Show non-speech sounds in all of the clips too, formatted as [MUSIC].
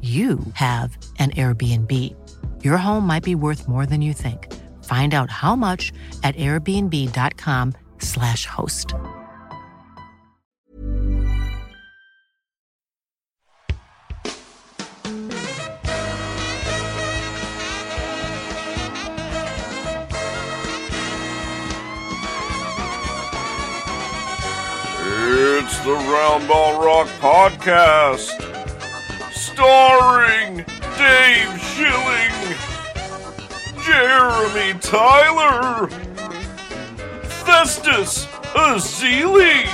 you have an Airbnb. Your home might be worth more than you think. Find out how much at airbnb.com/slash host. It's the Roundball Rock Podcast, starring Dave Schilling, Jeremy Tyler, Festus Ezeli,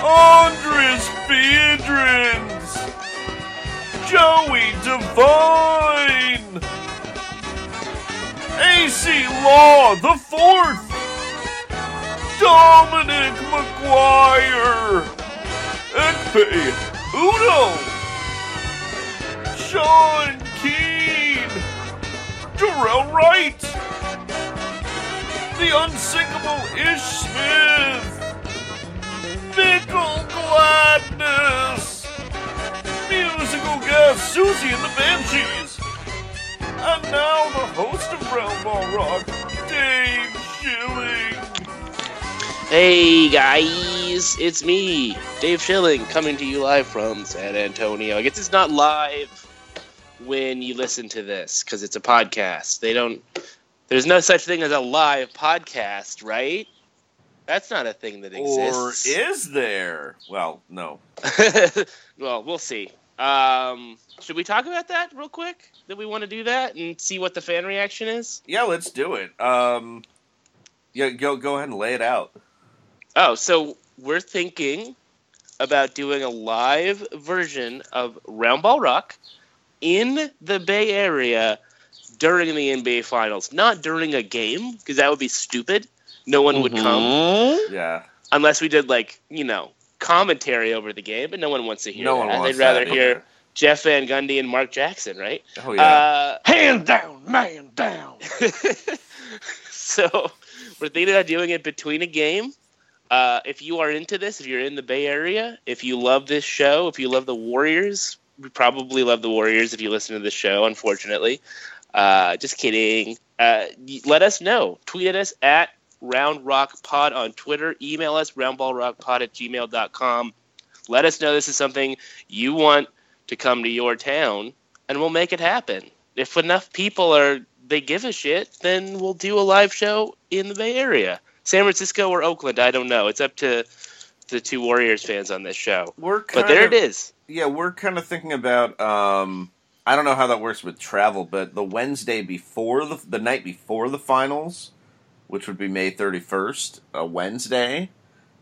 Andris Biedrins, Joey Devine, Acie Law the Fourth. Dominic McGuire, Ekpe Udoh, Sean Keane, Dorell Wright, the unsinkable Ish Smith, Mickell Gladness, musical guest Siouxsie and the Banshees, and now the host of Round Ball Rock, Dave Schilling. Hey guys, it's me, Dave Schilling, coming to you live from San Antonio. I guess it's not live when you listen to this because it's a podcast. They don't. There's no such thing as a live podcast, right? That's not a thing that exists. Or is there? Well, no. [LAUGHS] well, we'll see. Um, should we talk about that real quick? That we want to do that and see what the fan reaction is? Yeah, let's do it. Um, yeah, go go ahead and lay it out. Oh, so we're thinking about doing a live version of Round Ball Rock in the Bay Area during the NBA Finals. Not during a game, because that would be stupid. No one would come Yeah, unless we did like you know commentary over the game, but no one wants to hear No that. one wants They'd rather that hear either. Jeff Van Gundy and Mark Jackson, right? oh yeah. Uh, Hand down, man down. [LAUGHS] so we're thinking about doing it between a game. Uh, if you are into this, if you're in the Bay Area, if you love this show, if you love the Warriors, we probably love the Warriors if you listen to the show. Unfortunately, uh, just kidding. Uh, let us know. Tweet at us at Round Rock Pod on Twitter. Email us roundballrockpod at gmail.com. Let us know this is something you want to come to your town, and we'll make it happen. If enough people are they give a shit, then we'll do a live show in the Bay Area, San Francisco or Oakland. I don't know. It's up to the two Warriors fans on this show. we're But there of, it is. Yeah, we're kind of thinking about. Um, I don't know how that works with travel, but the Wednesday before the the night before the finals, which would be May thirty first, a Wednesday.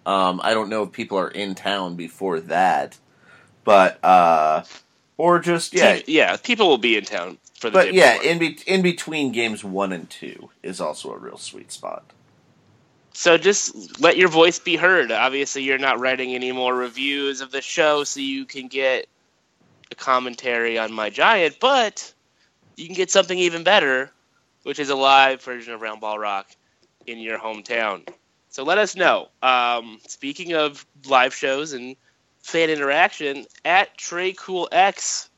Um, I don't know if people are in town before that, but uh, or just yeah, yeah. People will be in town for the. but yeah, before. in be- in between games one and two is also a real sweet spot. So just let your voice be heard. Obviously, you're not writing any more reviews of the show, so you can get a commentary on my giant, but you can get something even better, which is a live version of Round Ball Rock in your hometown. So let us know. Um, speaking of live shows and fan interaction, at Trey Cool X,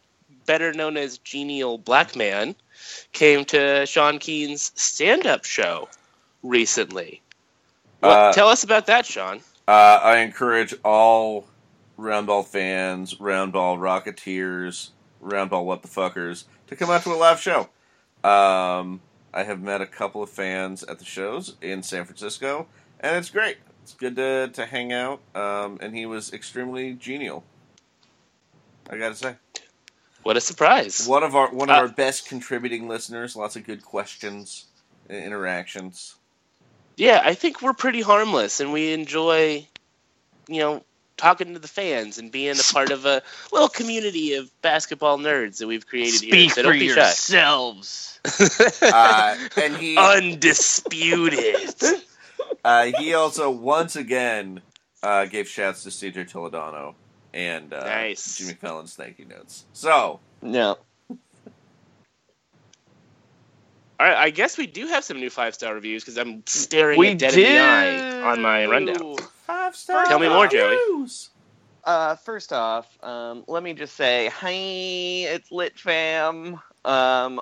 better known as Genial Black Man, came to Sean Keane's stand-up show recently. What, Uh, tell us about that, Sean. Uh, I encourage all Roundball fans, Roundball Rocketeers, Roundball What the Fuckers to come out to a live show. Um, I have met a couple of fans at the shows in San Francisco, and it's great. It's good to, to hang out, um, and he was extremely genial. I gotta say, What a surprise! one of our one of Uh, our best contributing listeners. Lots of good questions, interactions. Yeah, I think we're pretty harmless, and we enjoy, you know, talking to the fans and being a part of a little community of basketball nerds that we've created here. Speak So for don't be yourselves. [LAUGHS] Uh, and he [LAUGHS] Undisputed. [LAUGHS] Uh, he also once again uh, gave shouts to Cedric Toledano and uh, Nice. Jimmy Fallon's thank you notes. So No. All right, I guess we do have some new five star reviews because I'm staring We it dead do. in the eye on my rundown. five star. Tell me more, Joey. Uh, first off, um, let me just say, hi, it's Lit Fam. Um,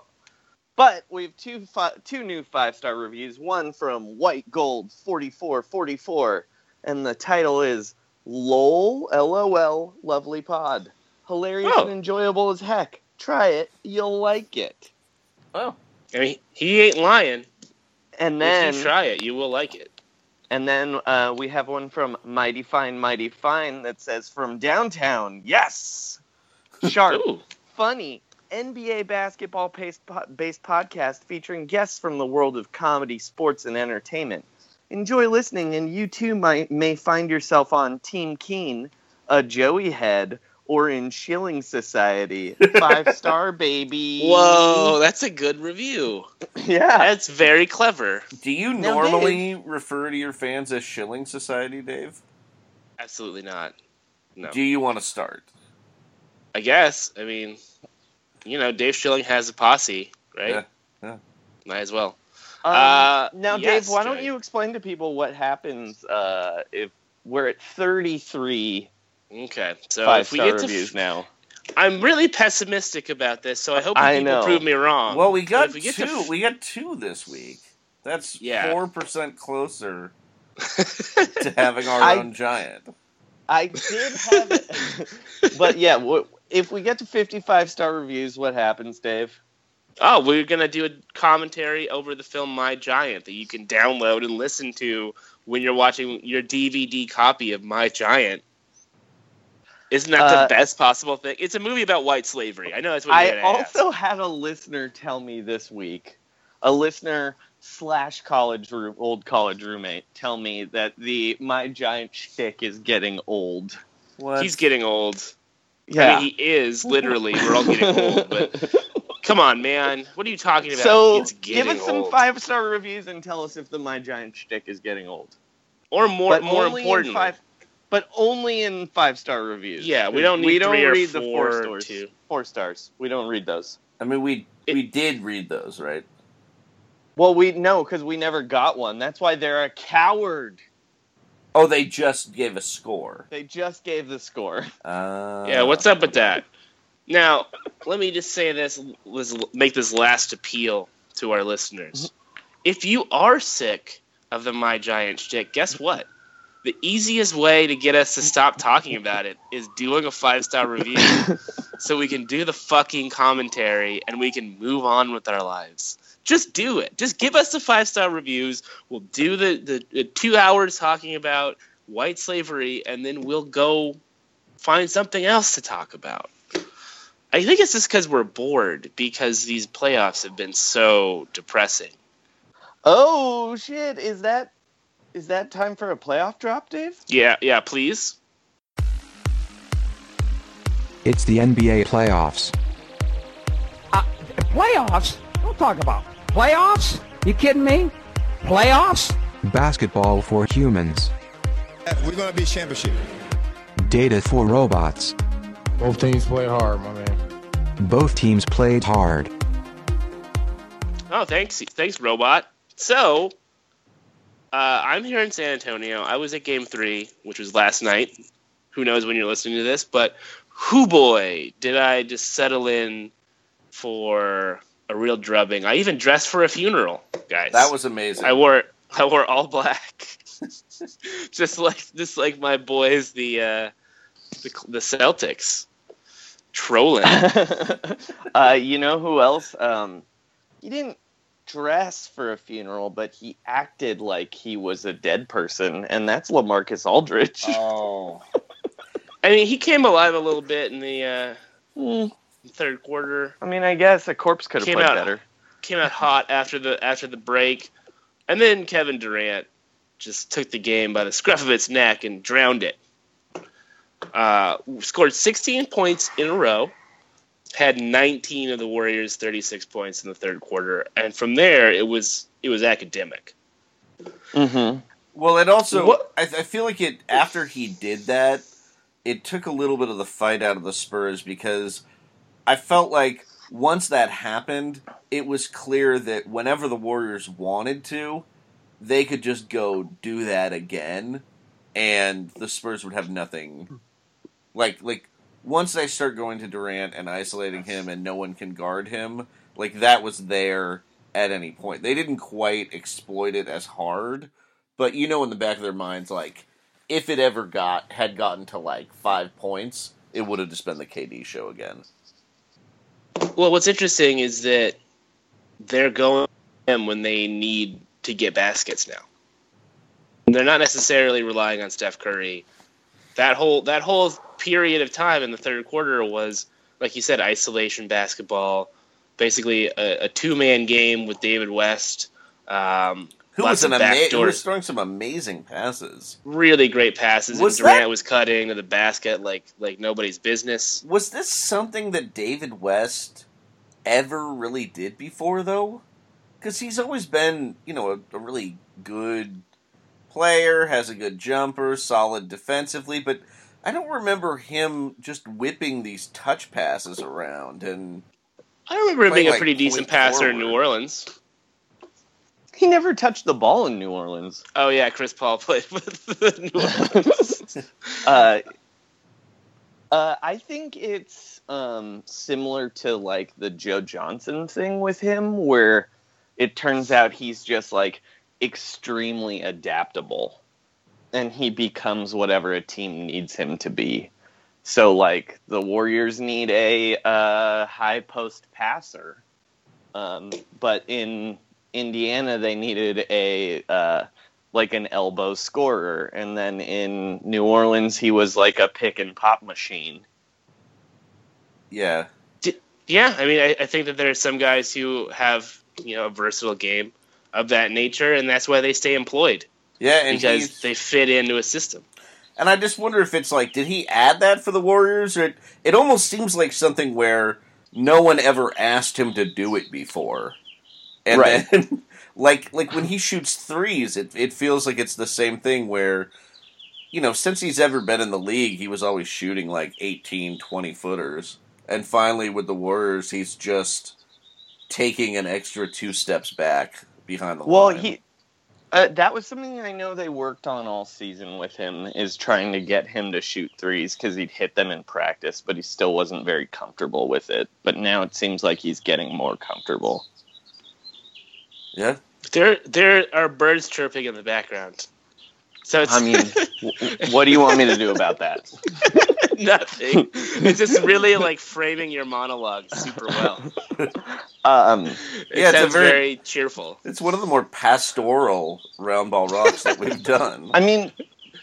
but we have two fi- two new five star reviews. One from White Gold forty four forty four, and the title is "Lol, LOL, Lovely Pod, hilarious Oh. and enjoyable as heck. Try it, you'll like it." Oh, I mean, he ain't lying. And then if you try it, you will like it. And then uh, we have one from Mighty Fine, Mighty Fine that says, From downtown, yes! [LAUGHS] Sharp, funny, NBA basketball based, based podcast featuring guests from the world of comedy, sports, and entertainment. Enjoy listening, and you too might, may find yourself on Team Keane, a Joey head, or in Schilling Society. [LAUGHS] Five star, baby. Whoa, that's a good review. [CLEARS THROAT] Yeah. That's very clever. do you Now, normally refer to your fans as Schilling Society, Dave? Absolutely not. No. Do you want to start? I guess. I mean, you know, Dave Schilling has a posse, right? Yeah, yeah. Might as well. Um, Uh, now, yes, Dave, why don't you explain to people what happens uh, if we're at 33 Okay. So five if we star get to, reviews now? I'm really pessimistic about this, so I hope you I people know. prove me wrong. well, we got we get two. f- we got two this week. That's Yeah. four percent closer [LAUGHS] to having our I- own giant. I did have it. [LAUGHS] but yeah, wh- if we get to 55 star reviews, what happens, Dave? oh, we're gonna do a commentary over the film My Giant that you can download and listen to when you're watching your DVD copy of My Giant. Isn't that Uh, the best possible thing? It's a movie about white slavery. I know that's what you're I gonna ask. also had a listener tell me this week, a listener slash college roo- old college roommate, tell me that the My Giant shtick is getting old. What? He's getting old. Yeah. I mean, he is literally. We're all getting old, but [LAUGHS] come on, man. What are you talking about? So it's getting give us some five star reviews and tell us if the My Giant shtick is getting old. or more, but more only in importantly, five, but only in five star reviews. Yeah, we don't we need don't three or read the four four stars. to- Four stars. We don't read those. I mean, we It- we did read those, right? Well, we no, because we never got one. That's why they're a coward. Oh, they just gave a score. They just gave the score. [LAUGHS] Uh, yeah. What's up with that? Now, let me just say this. Let's make this last appeal to our listeners. If you are sick of the My Giant shtick, guess what? The easiest way to get us to stop talking about it is doing a five star review [LAUGHS] so we can do the fucking commentary and we can move on with our lives. Just do it. Just give us the five star reviews. We'll do the, the, the two hours talking about white slavery and then we'll go find something else to talk about. I think it's just because we're bored because these playoffs have been so depressing. Oh shit! Is that is that time for a playoff drop, Dave? Yeah, yeah, please. It's the NBA playoffs. Uh, playoffs? Don't talk about playoffs. You kidding me? Playoffs? Basketball for humans. We're gonna be championship. Data for robots. Both teams play hard, my man. Both teams played hard. Oh, thanks, thanks, robot. So, uh, I'm here in San Antonio. I was at Game Three, which was last night. Who knows when you're listening to this? But, who boy, did I just settle in for a real drubbing. I even dressed for a funeral, guys. That was amazing. I wore I wore all black, [LAUGHS] just like just like my boys, the uh, the, the Celtics, trolling. [LAUGHS] uh, you know who else? Um, he didn't dress for a funeral, but he acted like he was a dead person, and that's Lamarcus Aldridge. [LAUGHS] Oh, I mean, he came alive a little bit in the uh, Hmm. third quarter. I mean, I guess a corpse could have played out- better. Came out hot after the after the break, and then Kevin Durant just took the game by the scruff of its neck and drowned it. Uh, scored 16 points in a row, had 19 of the Warriors' 36 points in the third quarter, and from there it was it was academic. Mm-hmm. Well, it also I, I feel like it after he did that, it took a little bit of the fight out of the Spurs because I felt like once that happened, it was clear that whenever the Warriors wanted to, they could just go do that again, and the Spurs would have nothing. Like like once they start going to Durant and isolating him, and no one can guard him, like that was there at any point. They didn't quite exploit it as hard, but you know in the back of their minds, like if it ever got had gotten to like five points, it would have just been the KD show again. Well, what's interesting is that they're going him when they need to get baskets now. They're not necessarily relying on Steph Curry. That whole that whole period of time in the third quarter was, like you said, isolation basketball, basically a, a two man game with David West. Um, Who was an ama- who was throwing some amazing passes. really great passes. Was and Durant that- was cutting to the basket like like nobody's business. Was this something that David West ever really did before, though? Because he's always been, you know, a, a really good player, has a good jumper, solid defensively, but I don't remember him just whipping these touch passes around. And I remember him Playing, being a pretty decent point passer in. New Orleans. He never touched the ball in New Orleans. Oh yeah, Chris Paul played with [LAUGHS] the New Orleans. [LAUGHS] Uh, uh, I think it's um, similar to like the Joe Johnson thing with him, where it turns out he's just like extremely adaptable, and he becomes whatever a team needs him to be. So, like the Warriors need a uh, high post passer, um, but in Indiana they needed a uh, like an elbow scorer, and then in New Orleans he was like a pick and pop machine. yeah, yeah, I mean, I, I think that there are some guys who have you know a versatile game of that nature, and that's why they stay employed yeah, and because they fit into a system. And I just wonder if it's like, did he add that for the Warriors? Or it, it almost seems like something where no one ever asked him to do it before. And Right. then, [LAUGHS] like, like when he shoots threes, it it feels like it's the same thing where, you know, since he's ever been in the league, he was always shooting like 18, 20 footers. And finally, with the Warriors, he's just taking an extra two steps back behind the Well, line. he uh, that was something I know they worked on all season with him is trying to get him to shoot threes because he'd hit them in practice, but he still wasn't very comfortable with it. But now it seems like he's getting more comfortable. yeah. There, there are birds chirping in the background. So it's I mean, [LAUGHS] w- what do you want me to do about that? [LAUGHS] [LAUGHS] nothing. It's just really like framing your monologue super well. [LAUGHS] Um, It Yeah, it's a sounds very- very cheerful. It's one of the more pastoral round ball rocks that we've done. I mean,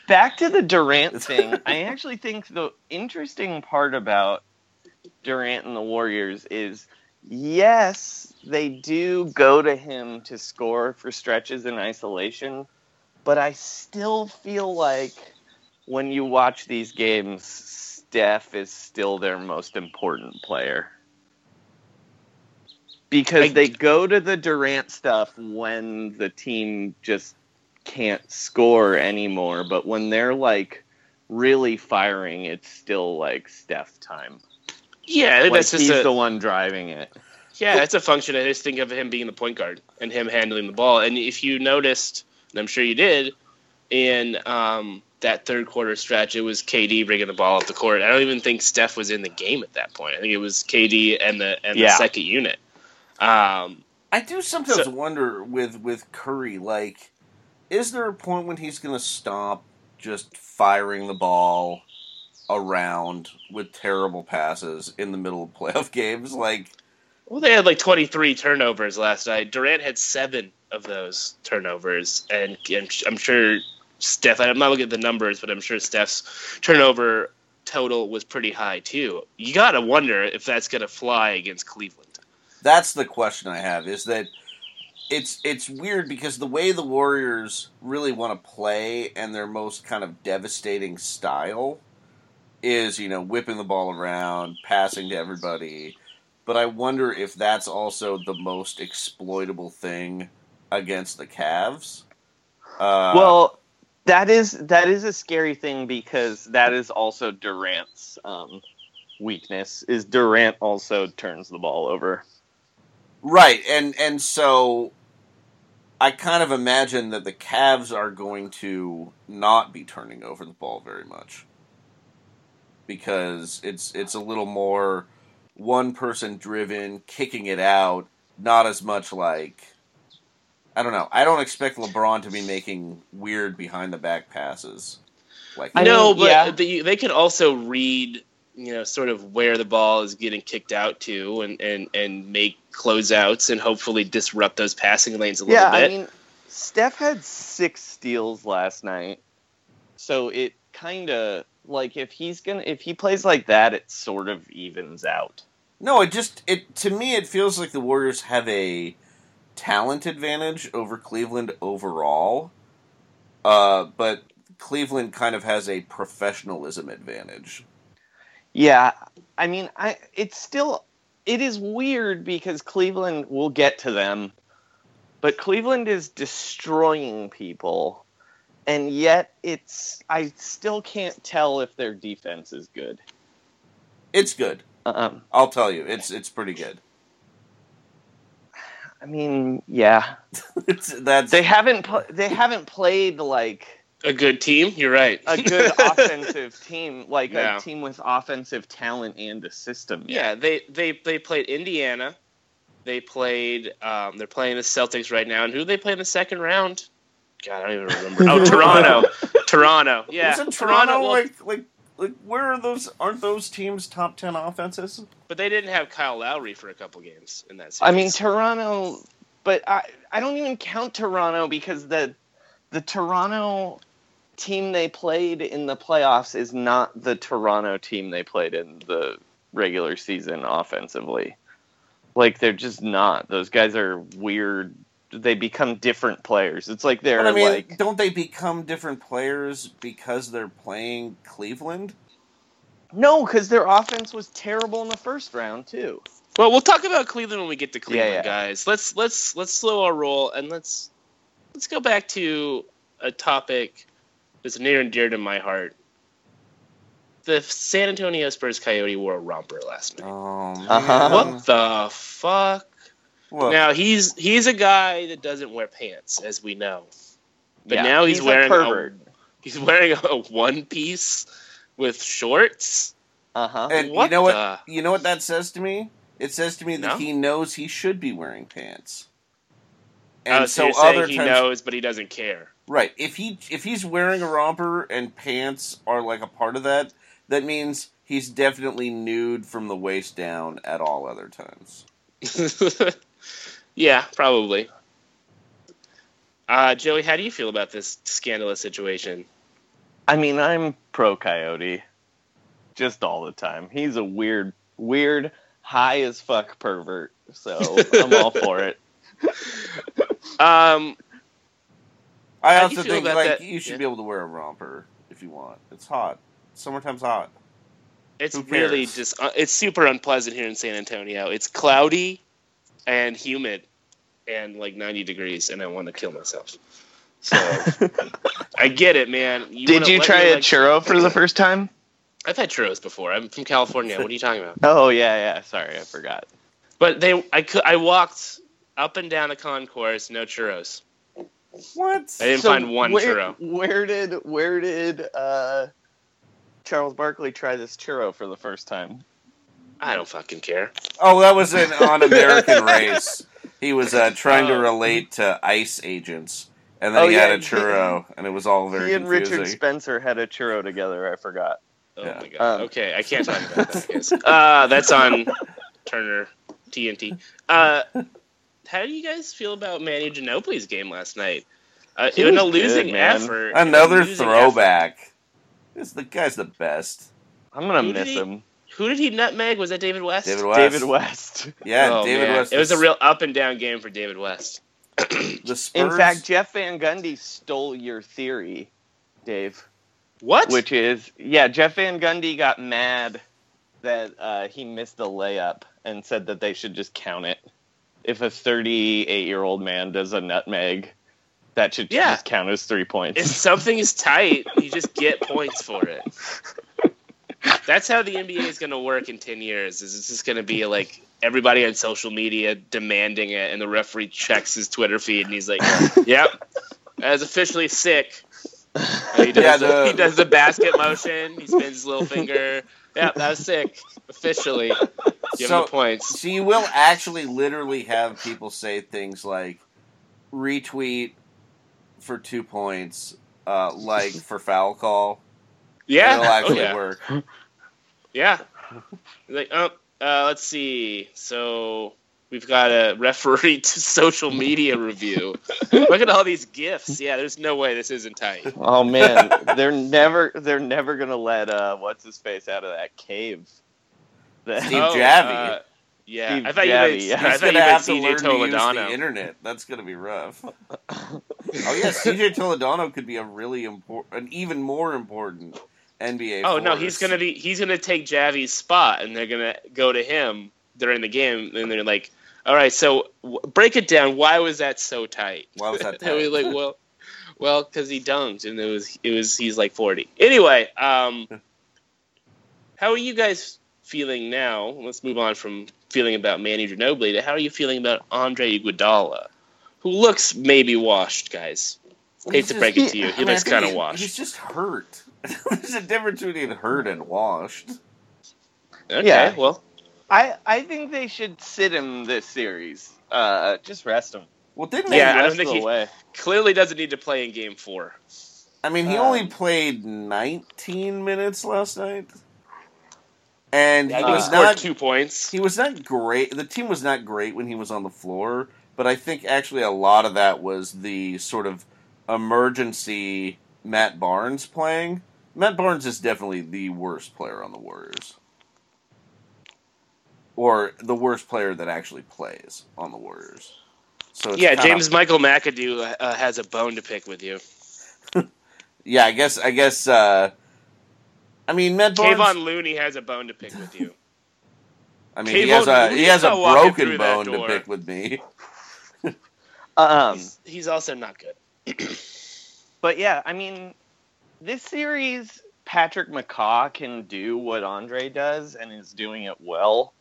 back to the Durant thing. [LAUGHS] I actually think the interesting part about Durant and the Warriors is yes, they do go to him to score for stretches in isolation, but I still feel like when you watch these games, Steph is still their most important player. Because they go to the Durant stuff when the team just can't score anymore, but when they're like really firing, it's still like Steph time. Yeah, Like that's just he's a, the one driving it. Yeah, that's a function. I just think of him being the point guard and him handling the ball. And if you noticed, and I'm sure you did, in um, that third quarter stretch, it was KD bringing the ball up the court. I don't even think Steph was in the game at that point. I think it was KD and the and the second unit. Um, I do sometimes So- wonder with with Curry, like, is there a point when he's going to stop just firing the ball around with terrible passes in the middle of playoff [LAUGHS] games? Like, well, they had like 23 turnovers last night. Durant had seven of those turnovers, and I'm, I'm sure Steph. I'm not looking at the numbers, but I'm sure Steph's turnover total was pretty high too. You got to wonder if that's going to fly against Cleveland. that's the question I have. Is that it's it's weird because the way the Warriors really want to play and their most kind of devastating style is you know whipping the ball around, passing to everybody. But I wonder if that's also the most exploitable thing against the Cavs. Uh, well, that is that is a scary thing because that is also Durant's um, weakness. Is Durant also turns the ball over? Right, and and so I kind of imagine that the Cavs are going to not be turning over the ball very much because it's it's a little more one person driven, kicking it out, not as much like I don't know. I don't expect LeBron to be making weird behind the back passes. Like I no, mean, but yeah. they, they can also read, you know, sort of where the ball is getting kicked out to, and and and make closeouts, and hopefully disrupt those passing lanes a little Yeah, bit. I mean, Steph had six steals last night, so it kind of like if he's gonna if he plays like that, it sort of evens out. No, it just it to me it feels like the Warriors have a talent advantage over Cleveland overall. Uh, but Cleveland kind of has a professionalism advantage. Yeah, I mean, I it's still it is weird because Cleveland will get to them, but Cleveland is destroying people, and yet it's I still can't tell if their defense is good. It's good. Um, I'll tell you, it's it's pretty good. I mean, yeah, [LAUGHS] that's they haven't pl- they haven't played like a good team. You're right. a good [LAUGHS] offensive team, like Yeah. a team with offensive talent and a system. yet. yeah, they they they played Indiana. They played. Um, they're playing the Celtics right now, and who do they play in the second round? God, I don't even remember. [LAUGHS] Oh, Toronto. Toronto. Yeah, Isn't Toronto well, like like like where are those? Aren't those teams top ten offenses? but they didn't have Kyle Lowry for a couple games in that series. I mean Toronto, but I I don't even count Toronto because the the Toronto team they played in the playoffs is not the Toronto team they played in the regular season offensively. Like they're just not. Those guys are weird. They become different players. It's like they're But I mean, like don't they become different players because they're playing Cleveland? no, because their offense was terrible in the first round too. Well, we'll talk about Cleveland when we get to Cleveland, yeah. guys. Let's let's let's slow our roll and let's let's go back to a topic that's near and dear to my heart. The San Antonio Spurs Coyote wore a romper last night. Oh man. Uh-huh. What the fuck? Well, Now he's he's a guy that doesn't wear pants, as we know. But Yeah, now he's, a wearing a, pervert. he's wearing a one piece with shorts. Uh huh. and what you know what? You know what that says to me? It says to me that No? he knows he should be wearing pants. Oh, And so so, you're other he times, knows, but he doesn't care. right? If he if he's wearing a romper and pants are like a part of that, that means he's definitely nude from the waist down at all other times. [LAUGHS] yeah, probably. Uh, Joey, how do you feel about this scandalous situation? I mean, I'm pro Coyote, just all the time. He's a weird, weird, high as fuck pervert. So [LAUGHS] I'm all for it. Um, I How do you also think like that? you should Yeah. be able to wear a romper if you want. It's hot. Summertime's hot. it's really just uh, it's super unpleasant here in San Antonio. It's cloudy and humid and like 90 degrees, and I want to kill myself. So I get it, man. You Did you try your a legs- churro for the first time? I've had churros before. I'm from California. What are you talking about? [LAUGHS] Oh yeah, yeah. Sorry, I forgot. But they, I could, I walked up and down the concourse, no churros. What? I didn't So find one where, churro. Where did where did uh, Charles Barkley try this churro for the first time? I don't fucking care. Oh, that was an on American [LAUGHS] Race. He was uh, trying to relate to ICE agents, and then Oh, he yeah, had a he- churro, and it was all very he and confusing. Richard Spencer had a churro together. I forgot. Oh Yeah. my god. Um, okay, I can't talk about that. [LAUGHS] Guys. Uh, that's on Turner TNT. Uh, how do you guys feel about Manny Ginobili's game last night? Uh, He in a losing good, man. effort. Another losing throwback. This the guy's the best. I'm gonna Who miss he- him. Effort. Who did he nutmeg? Was that David West? David West. David West. Yeah, Oh, David man. West. It was a real up and down game for David West. [CLEARS THROAT] The Spurs. In fact, Jeff Van Gundy stole your theory, Dave. What? Which is, yeah, Jeff Van Gundy got mad that uh, he missed a layup and said that they should just count it. If a 38 year old man does a nutmeg, that should Yeah. just count as three points. if something is tight, you just get points for it. [LAUGHS] That's how the NBA is going to work in 10 years. Is it's just going to be like everybody on social media demanding it, and the referee checks his Twitter feed, and he's like, [LAUGHS] "Yep, that's officially sick." He does, Yeah, the, the- he does the basket motion. He spins his little finger. Yep, that was sick. Officially, give So- him the points. So you will actually literally have people say things like retweet for two points, uh, like for foul call. Yeah, It'll oh, yeah. work. Yeah. Like, oh, uh, let's see. So we've got a referee [LAUGHS] to social media review. Look at all these gifts. Yeah, there's no way this isn't tight. oh man, [LAUGHS] they're never they're never gonna let uh what's his face out of that cave. The- Steve Oh, Javie. uh, yeah, Steve I thought Javie, you meant, yeah. I thought you meant CJ learn to the internet. That's gonna be rough. [LAUGHS] oh yeah, CJ Toledano could be a really important, an even more important NBA. Oh no, he's gonna be he's gonna take Javie's spot, and they're gonna go to him during the game, and they're like, "All right, so w- break it down. Why was that so tight?" Why was that [LAUGHS] And we're like, well, well, because he dunked, and it was it was he's like forty. Anyway, um, [LAUGHS] how are you guys feeling now? Let's move on from feeling about Manny Ginobili to how are you feeling about Andre Iguodala, who looks maybe washed, guys. Hate to just- break it to you, [LAUGHS] I he mean, looks kind of washed. He's just hurt. [LAUGHS] There's a difference between hurt and washed. Okay, Yeah. well, I I think they should sit him this series. Uh, just rest him. Well, didn't Yeah, I don't think he- the way. clearly doesn't need to play in Game Four. I mean, he Um, only played 19 minutes last night, and Yeah, he he was not. two points. He was not great. The team was not great when he was on the floor, but I think actually a lot of that was the sort of emergency Matt Barnes playing. Matt Barnes is definitely the worst player on the Warriors. Or the worst player that actually plays on the Warriors. So it's Yeah, kinda- James Michael McAdoo uh, has a bone to pick with you. [LAUGHS] Yeah, I guess. I guess. uh I mean, Matt Barnes. Kevon Looney has a bone to pick with you. [LAUGHS] I mean, he has a Kevon- he has a he's not walking broken bone to pick with me. Um, he's, he's also not good. [CLEARS THROAT] but yeah, I mean, this series, Patrick McCaw can do what Andre does and is doing it well.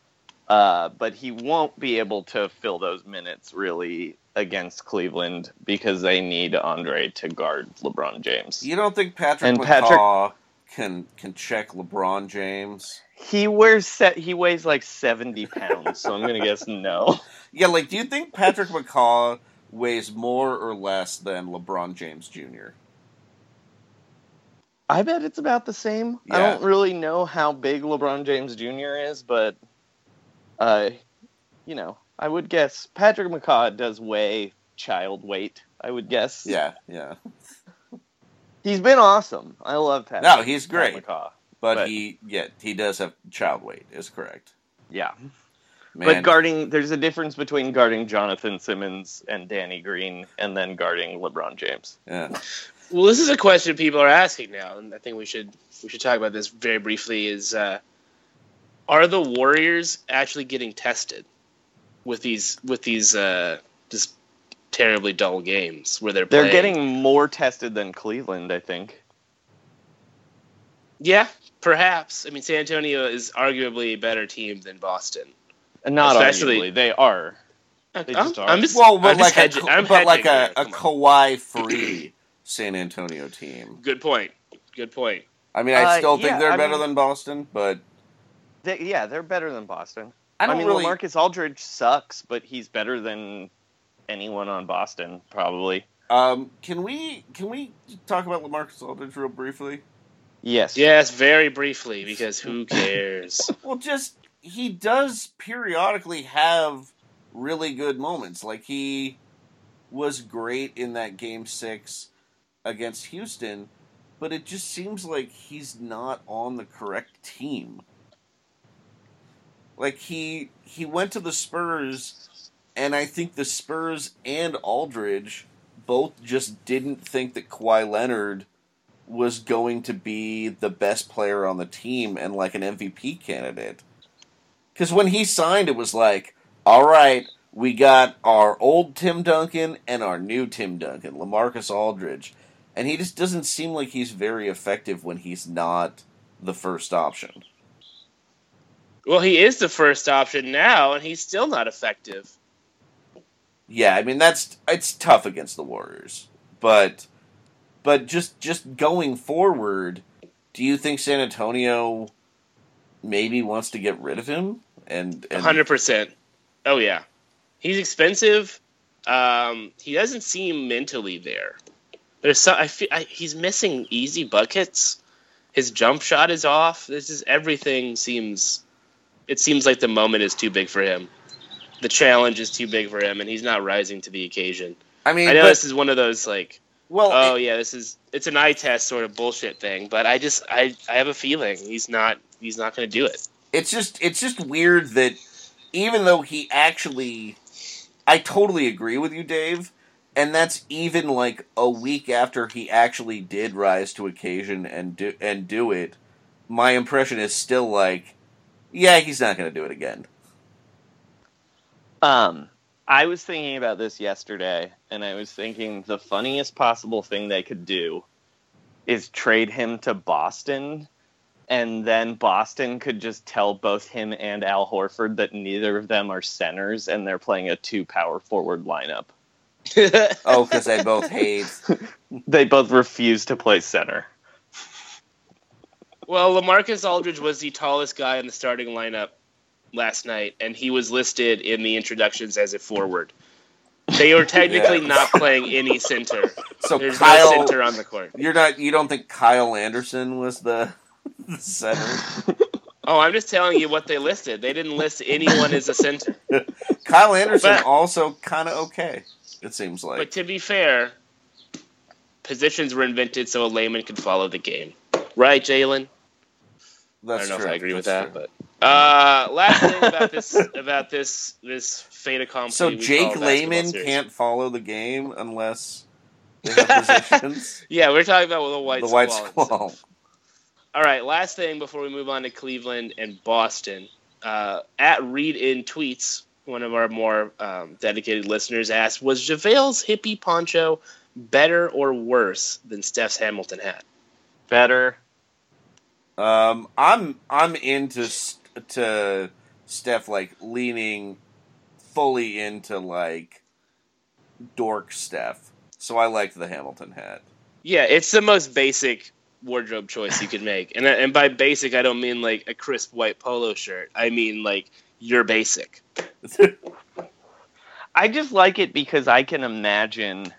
Uh, but he won't be able to fill those minutes really against Cleveland because they need Andre to guard LeBron James. You don't think Patrick And McCaw Patrick- can can check LeBron James? He wears set. He weighs like seventy pounds, so I'm gonna guess no. [LAUGHS] Yeah, like, do you think Patrick McCaw weighs more or less than LeBron James Jr.? I bet it's about the same. I don't really know how big LeBron James Jr. is, but uh, you know, I would guess Patrick McCaw does weigh child weight. I would guess. Yeah, yeah. he's been awesome. I love Patrick. No, he's great. McCaw. But, But- he, yeah, he does have child weight. Is correct. Yeah, Man, but guarding there's a difference between guarding Jonathan Simmons and Danny Green, and then guarding LeBron James. yeah. Well, this is a question people are asking now, and I think we should we should talk about this very briefly. Is uh, are the Warriors actually getting tested with these with these uh, just terribly dull games where they're They're playing. getting more tested than Cleveland, I think. yeah, perhaps. I mean, San Antonio is arguably a better team than Boston. And not Especially- arguably, they are. They I'm, just are. I'm just Well, but I'm just like hedging- a I'm but like a, here. a Kawhi free San Antonio team. Good point. Good point. I mean, I Uh, still think yeah, they're I better mean- than Boston, but They, yeah, they're better than Boston. I don't mean, really. Lamarcus Aldridge sucks, but he's better than anyone on Boston, probably. Um, can we can we talk about Lamarcus Aldridge real briefly? Yes. Yes, very briefly because who [LAUGHS] cares? Well, just he does periodically have really good moments. Like he was great in that game six against Houston, but it just seems like he's not on the correct team. Like he he went to the Spurs, and I think the Spurs and Aldridge both just didn't think that Kawhi Leonard was going to be the best player on the team and like an MVP candidate. Because when he signed, it was like, all right, we got our old Tim Duncan and our new Tim Duncan, Lamarcus Aldridge. And he just doesn't seem like he's very effective when he's not the first option. well, he is the first option now, and he's still not effective. Yeah, I mean that's it's tough against the Warriors, but but just just going forward, do you think San Antonio maybe wants to get rid of him? And, hundred percent. Oh yeah, he's expensive. Um, he doesn't seem mentally there. There's some. I feel I, he's missing easy buckets. His jump shot is off. This is everything seems. It seems like the moment is too big for him. The challenge is too big for him, and he's not rising to the occasion. I mean, I know but- this is one of those like, well, oh it- yeah, this is it's an eye test sort of bullshit thing. But I just I I have a feeling he's not he's not going to do it. it's just it's just weird that even though he actually I totally agree with you Dave and that's even like a week after he actually did rise to occasion and do and do it my impression is still like yeah he's not going to do it again Um, I was thinking about this yesterday, and I was thinking the funniest possible thing they could do is trade him to Boston, and then Boston could just tell both him and Al Horford that neither of them are centers, and they're playing a two power forward lineup. [LAUGHS] oh cuz they [LAUGHS] both hate They both refuse to play center. Well, Lamarcus Aldridge was the tallest guy in the starting lineup last night, and he was listed in the introductions as a forward. They were technically Yeah. not playing any center. so There's Kyle no center on the court. you're not you don't think Kyle Anderson was the, [LAUGHS] the center Oh, I'm just telling you what they listed. They didn't list anyone as a center. Kyle Anderson But- also kind of okay it seems like But to be fair, positions were invented so a layman could follow the game. Right, Jalen? That's I don't know true. if I agree with that, true. but uh, last thing about this [LAUGHS] about this this fait accompli. So Jake Layman can't follow the game unless they have [LAUGHS] positions. Yeah, we're talking about the white the White Squall Squall. All right, last thing before we move on to Cleveland and Boston. Uh, at Read in Tweets, one of our more um, dedicated listeners asked, "Was JaVale's hippie poncho better or worse than Steph's Hamilton hat?" Better. Um, I'm I'm into st- to Steph like leaning fully into like dork Steph. So I liked the Hamilton hat. Yeah, it's the most basic wardrobe choice you could make, and and by basic I don't mean like a crisp white polo shirt. I mean like you're basic. I just like it because I can imagine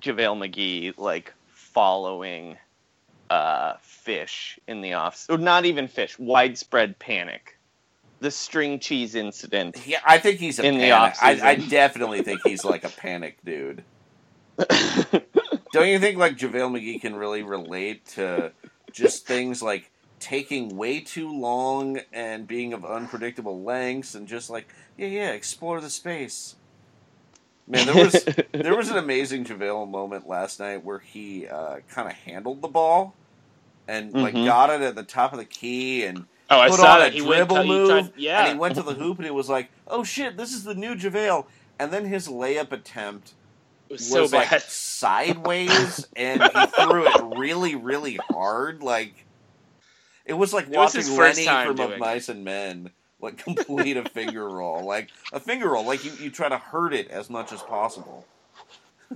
JaVale McGee like following uh, Phish in the office, or not even Phish, widespread panic. The string cheese incident. Yeah, I think he's a In the panic. I, I definitely think he's like a panic dude. [LAUGHS] Don't you think like JaVale McGee can really relate to just things like taking way too long and being of unpredictable lengths and just like, yeah, yeah, explore the space. Man, there was [LAUGHS] there was an amazing JaVale moment last night where he uh, kind of handled the ball and like Mhm. got it at the top of the key and Oh, I put saw on that. a He went- dribble he move tried- yeah. and he went to the hoop and it was like, oh shit, this is the new JaVale. and then his layup attempt was was so like bad. sideways, and he threw it really, really hard. Like it was like It watching first Lennie from Of Mice and Men like [LAUGHS] complete a finger roll, like a finger roll. Like you, you try to hurt it as much as possible.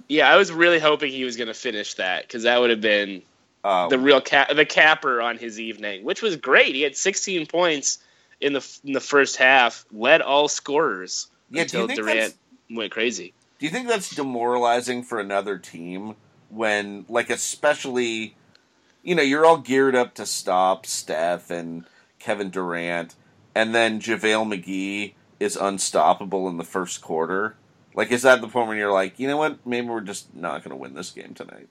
Yeah, I was really hoping he was going to finish that because that would have been Uh, the real cap, the capper on his evening, which was great. He had 16 points in the in the first half, led all scorers Yeah, until Durant went crazy. Do you think that's demoralizing for another team when, like, especially, you know, you're all geared up to stop Steph and Kevin Durant, and then JaVale McGee is unstoppable in the first quarter? Like, is that the point where you're like, you know what, maybe we're just not going to win this game tonight?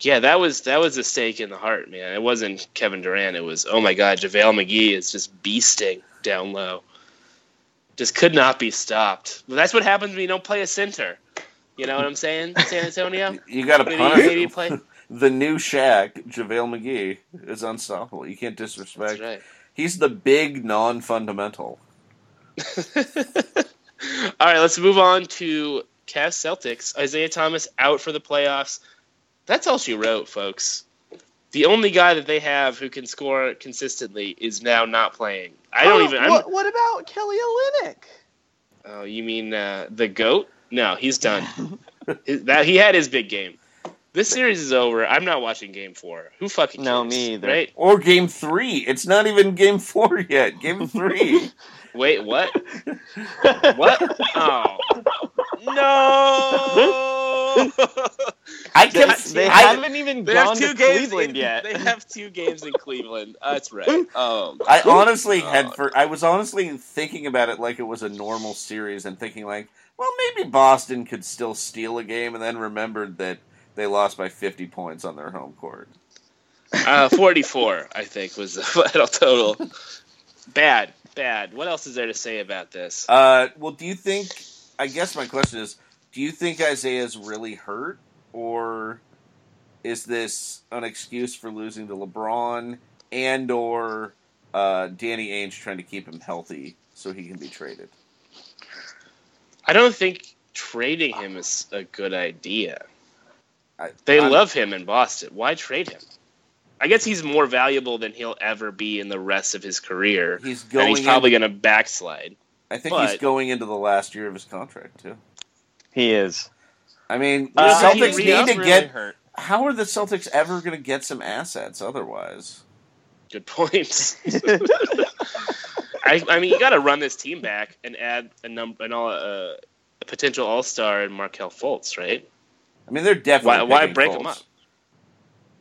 Yeah, that was that was a stake in the heart, man. It wasn't Kevin Durant. It was oh my god, JaVale McGee is just beasting down low. Just could not be stopped. But that's what happens when you don't play a center. You know what I'm saying, San Antonio? [LAUGHS] You got to Maybe- punish maybe play- the new Shaq, JaVale McGee, is unstoppable. You can't disrespect. That's right. He's the big non-fundamental. [LAUGHS] All right, let's move on to Cavs Celtics. Isaiah Thomas out for the playoffs. That's all she wrote, folks. The only guy that they have who can score consistently is now not playing. I don't Oh, even. I'm, What, what about Kelly Olynyk? oh, you mean uh, the goat? No, he's done. [LAUGHS] That he had his big game. This series is over. I'm not watching Game Four. Who fucking No, cares, me either. Right? Or game three. It's not even game four yet. Game [LAUGHS] three. Wait, what? [LAUGHS] what? Oh no! [LAUGHS] I They, kept. they I, haven't even They gone have two to games Cleveland in, yet. They have two games in Cleveland. Uh, That's right. Oh, I honestly had for. I was honestly thinking about it like it was a normal series and thinking like, well, maybe Boston could still steal a game, and then remembered that they lost by 50 points on their home court. uh, 44, I think, was the [LAUGHS] final total. Bad, bad. What else is there to say about this? Uh, well, do you think? I guess my question is, do you think Isaiah's really hurt, or is this an excuse for losing to LeBron and or uh, Danny Ainge trying to keep him healthy so he can be traded? I don't think trading him is a good idea. I, They I'm- love him in Boston. Why trade him? I guess he's more valuable than he'll ever be in the rest of his career. He's and going. he's probably going to backslide. I think he's going into the last year of his contract too. He is. I mean, the Uh, Celtics he- need to really get. hurt. How are the Celtics ever going to get some assets otherwise? Good point. [LAUGHS] I, I mean, you got to run this team back and add a number, an all, uh, a potential All Star in Markelle Fultz, right? I mean, they're definitely Why- why break Fultz. him up?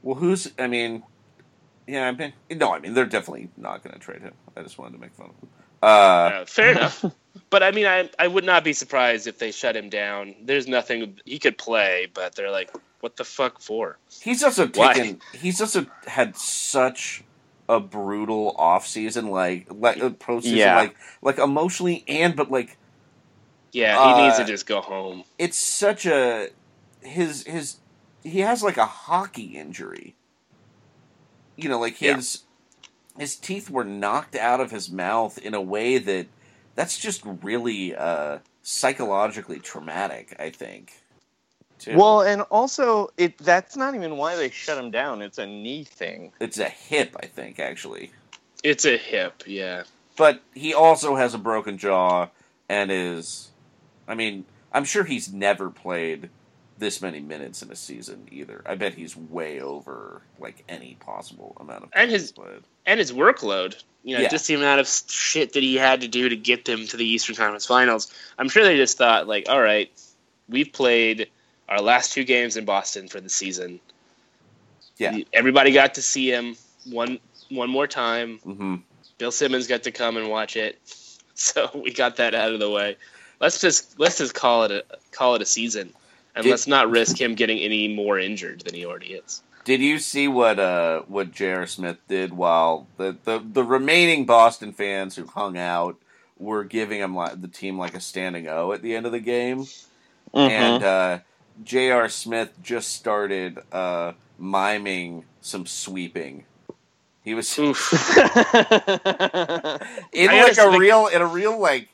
Well, who's? I mean, yeah, I mean, no, I mean, they're definitely not going to trade him. I just wanted to make fun of him. Uh, Uh, fair enough. [LAUGHS] But I mean, I I would not be surprised if they shut him down. There's nothing he could play, but they're like, what the fuck for? he's also Why? taken. He's also had such a brutal off season, like like uh, postseason, Yeah. like like emotionally and but like Yeah, he Uh, needs to just go home. it's such a his his he has like a hockey injury. You know, like Yeah. his his teeth were knocked out of his mouth in a way that that's just really uh psychologically traumatic, I think. Too. Well, and also, it that's not even why they shut him down. It's a knee thing. it's a hip, I think, actually. It's a hip, yeah. But he also has a broken jaw and is I mean, I'm sure he's never played this many minutes in a season either. I bet he's way over like any possible amount of And his- played. And his workload, you know, Yeah. just the amount of shit that he had to do to get them to the Eastern Conference Finals. I'm sure they just thought, like, all right, we've played our last two games in Boston for the season. Yeah. Everybody got to see him one one more time. hmm Bill Simmons got to come and watch it, [LAUGHS] so we got that out of the way. Let's just let's just call it a call it a season, and Did- let's not risk him getting any more injured than he already is. Did you see what uh what J.R. Smith did while the, the the remaining Boston fans who hung out were giving him like the team like a standing O at the end of the game? and uh, J.R. Smith just started uh, miming some sweeping. He was [LAUGHS] in Oof. I like a think- real, in a real like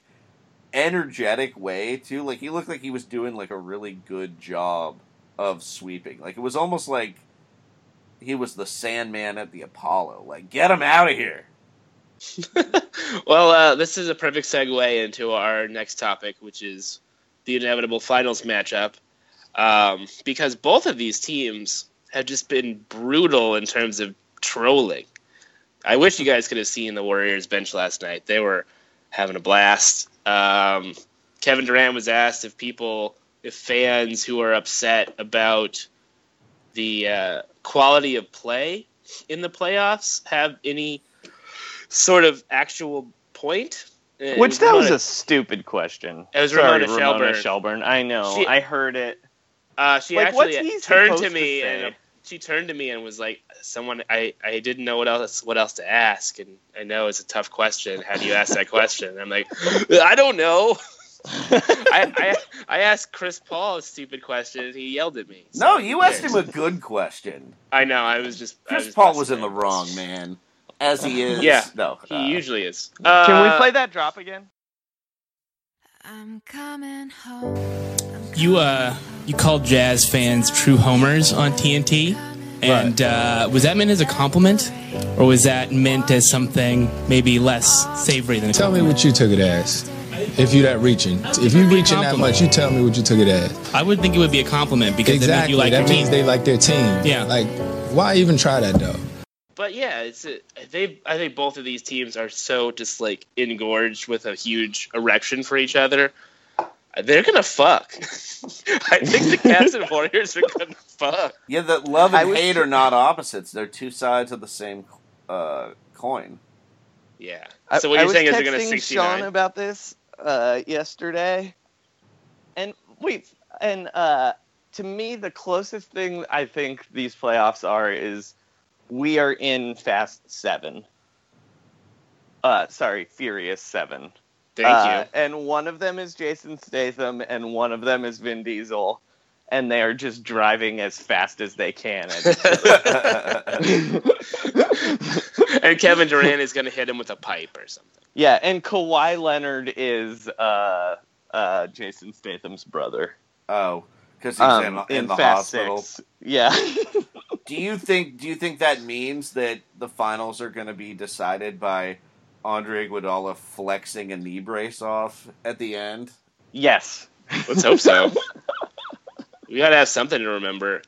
energetic way too. Like he looked like he was doing like a really good job of sweeping. Like it was almost like he was the Sandman at the Apollo. Like get him out of here. [LAUGHS] well, uh, this is a perfect segue into our next topic, which is the inevitable finals matchup. Um, because both of these teams have just been brutal in terms of trolling. I wish you guys could have seen the Warriors bench last night. They were having a blast. Um, Kevin Durant was asked if people, if fans who are upset about the uh, quality of play in the playoffs have any sort of actual point. It Which that was a stupid question. It was Sorry, Ramona Shelburne. Shelburne. I know. She- I heard it. Uh, she Like, actually turned to supposed to me and she turned to me and was like, "Someone, I, I didn't know what else what else to ask, and I know it's a tough question. How do you ask that question?" And I'm like, "I don't know." I, I I asked Chris Paul a stupid question and he yelled at me. So No, you asked him a good question. I know. I was just. Chris was Paul was in the wrong, man. As he is. Yeah, No. He uh, usually is. Can we Uh, play that drop again? I'm coming home. You uh, you called jazz fans true homers on TNT, and uh, was that meant as a compliment, or was that meant as something maybe less savory than a Tell me compliment? what you took it as. If you're that reaching, if you're reaching that much, you tell me what you took it as. I would think it would be a compliment because it meant Exactly. you like that your means team. they like their team. Yeah. Like, why even try that though? But yeah, it's a, they. I think both of these teams are so just like engorged with a huge erection for each other. They're gonna fuck. [LAUGHS] I think the Cavs and Warriors are gonna fuck. Yeah, that love I and was- hate are not opposites. They're two sides of the same uh, coin. Yeah. So what I you're was saying is they're gonna texting 69. Sean about this uh, yesterday, and wait, and uh, to me, the closest thing I think these playoffs are is we are in Fast Seven. Uh, sorry, Furious Seven. Thank Uh, you. And one of them is Jason Statham, and one of them is Vin Diesel, and they are just driving as fast as they can. and [LAUGHS] Kevin Durant is gonna hit him with a pipe or something. yeah, and Kawhi Leonard is uh, uh, Jason Statham's brother. Oh, because he's Um, in, in, the Fast hospital. Six. Yeah. [LAUGHS] Do you think? Do you think that means that the finals are going to be decided by Andre Iguodala flexing a knee brace off at the end? yes. Let's hope so. [LAUGHS] we gotta have something to remember.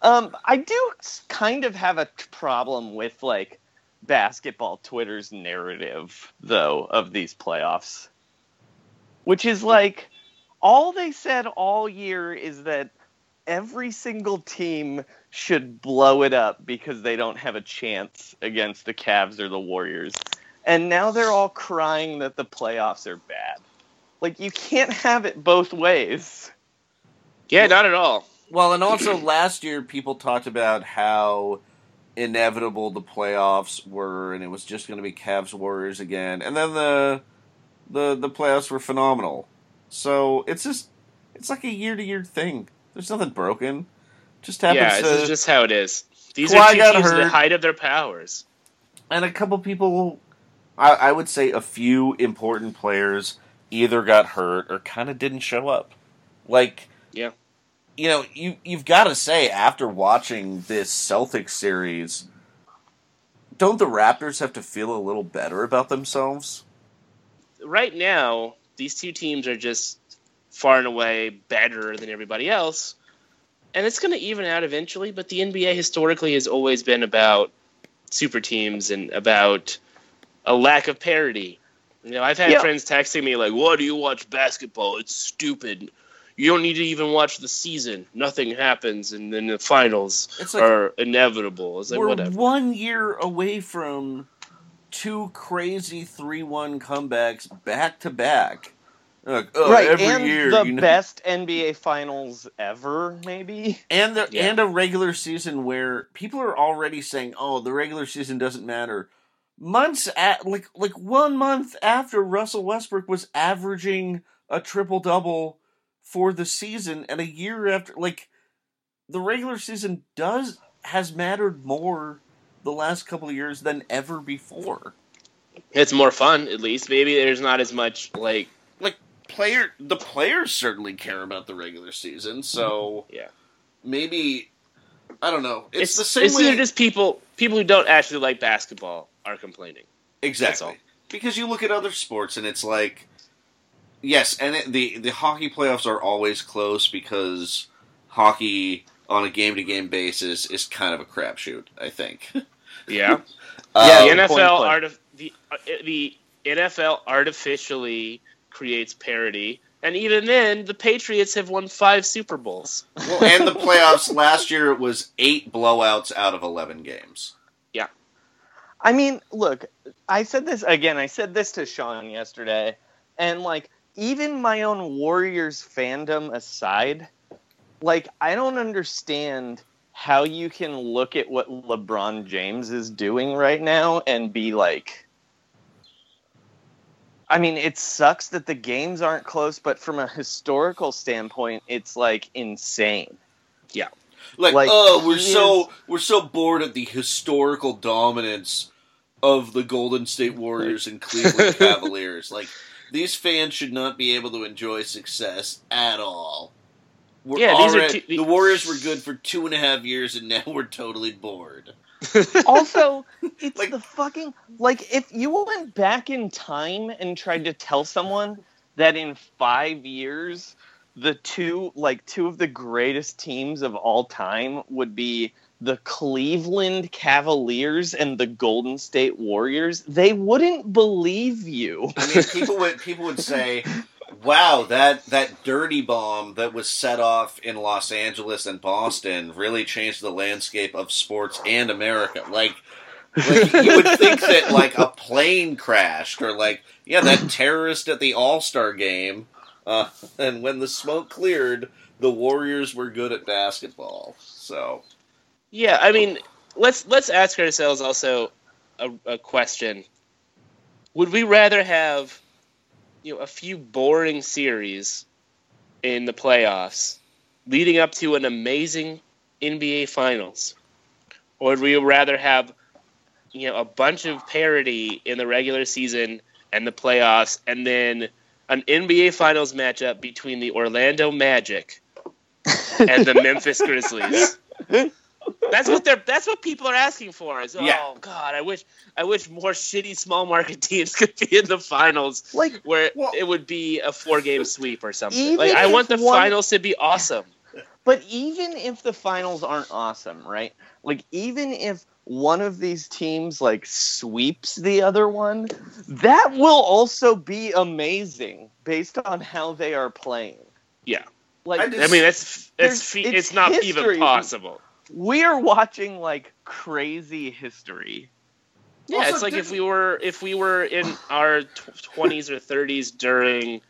Um, I do kind of have a problem with like basketball Twitter's narrative, though, of these playoffs, which is like all they said all year is that every single team should blow it up because they don't have a chance against the Cavs or the Warriors, and now they're all crying that the playoffs are bad. Like you can't have it both ways. Yeah, not at all. Well, and also [CLEARS THROAT] last year people talked about how inevitable the playoffs were, and it was just going to be Cavs Warriors again, and then the the the playoffs were phenomenal. So it's just it's like a year to year thing. There's nothing broken. Just happens Yeah, to this is just how it is. These Kawhi are two teams at the height of their powers. and a couple people. I, I would say a few important players either got hurt or kind of didn't show up. Like Yeah. you know, you you've got to say after watching this Celtics series, don't the Raptors have to feel a little better about themselves? Right now, these two teams are just far and away better than everybody else. And it's going to even out eventually, but the NBA historically has always been about super teams and about a lack of parity. You know, I've had Yeah. friends texting me like, "Why do you watch basketball? It's stupid. You don't need to even watch the season. Nothing happens, and then the finals It's like- are inevitable." It's like We're whatever. one year away from two crazy three-one comebacks back to back. Like, oh, right, every and year, the you know- best NBA Finals ever, maybe. and the Yeah. and a regular season where people are already saying, "Oh, the regular season doesn't matter." Months at like like one month after Russell Westbrook was averaging a triple double for the season, and a year after, like the regular season does has mattered more the last couple of years than ever before. It's more fun, at least. Maybe there's not as much like like player the players certainly care about the regular season, so yeah, maybe I don't know. It's, It's, the same it's way. either just people people who don't actually like basketball are complaining. Exactly. Because you look at other sports and it's like, yes, and it, the the hockey playoffs are always close because hockey on a game to game basis is kind of a crapshoot. I think. [LAUGHS] Yeah. [LAUGHS] Um, the NFL point play. artif- the uh, the NFL artificially creates parity, and even then, the Patriots have won five Super Bowls. well, and the playoffs last year it was eight blowouts out of eleven games. Yeah, I mean, look, I said this again. I said this to Sean yesterday, and like, even my own Warriors fandom aside, like, I don't understand how you can look at what LeBron James is doing right now and be like. I mean, it sucks that the games aren't close, but from a historical standpoint, it's like insane. yeah. Like, Like, oh, we're he so we're so bored of the historical dominance of the Golden State Warriors and Cleveland [LAUGHS] Cavaliers. Like, these fans should not be able to enjoy success at all. We're Yeah, these are already- two- the Warriors were good for two and a half years, and now [LAUGHS] we're totally bored. [LAUGHS] also, it's Like- the fucking like if you went back in time and tried to tell someone that in five years the two like two of the greatest teams of all time would be the Cleveland Cavaliers and the Golden State Warriors, they wouldn't believe you. I mean, people would people would say, [LAUGHS] "Wow, that that dirty bomb that was set off in Los Angeles and Boston really changed the landscape of sports and America." Like, like you would think that [LAUGHS] like a plane crashed or like yeah, that terrorist at the All Star game, uh, [LAUGHS] and when the smoke cleared, the Warriors were good at basketball. So Yeah, I mean, let's let's ask ourselves also a, a question: Would we rather have, you know, a few boring series in the playoffs, leading up to an amazing NBA Finals, or would we rather have, you know, a bunch of parity in the regular season and the playoffs, and then an NBA Finals matchup between the Orlando Magic and the [LAUGHS] Memphis Grizzlies? [LAUGHS] That's what they're. That's what people are asking for. Is oh Yeah. god, I wish I wish more shitty small market [LAUGHS] teams could be in the finals, Like where Well- it would be a four game sweep or something. Like I want the one- finals to be awesome. But even if the finals aren't awesome, right? Like even if one of these teams like sweeps the other one, that will also be amazing based on how they are playing. Yeah, Like I just- I mean that's There's- it's it's it's not history. even possible. We're watching like crazy history. Yeah, Also, it's like if we were if we were in our twenties or thirties during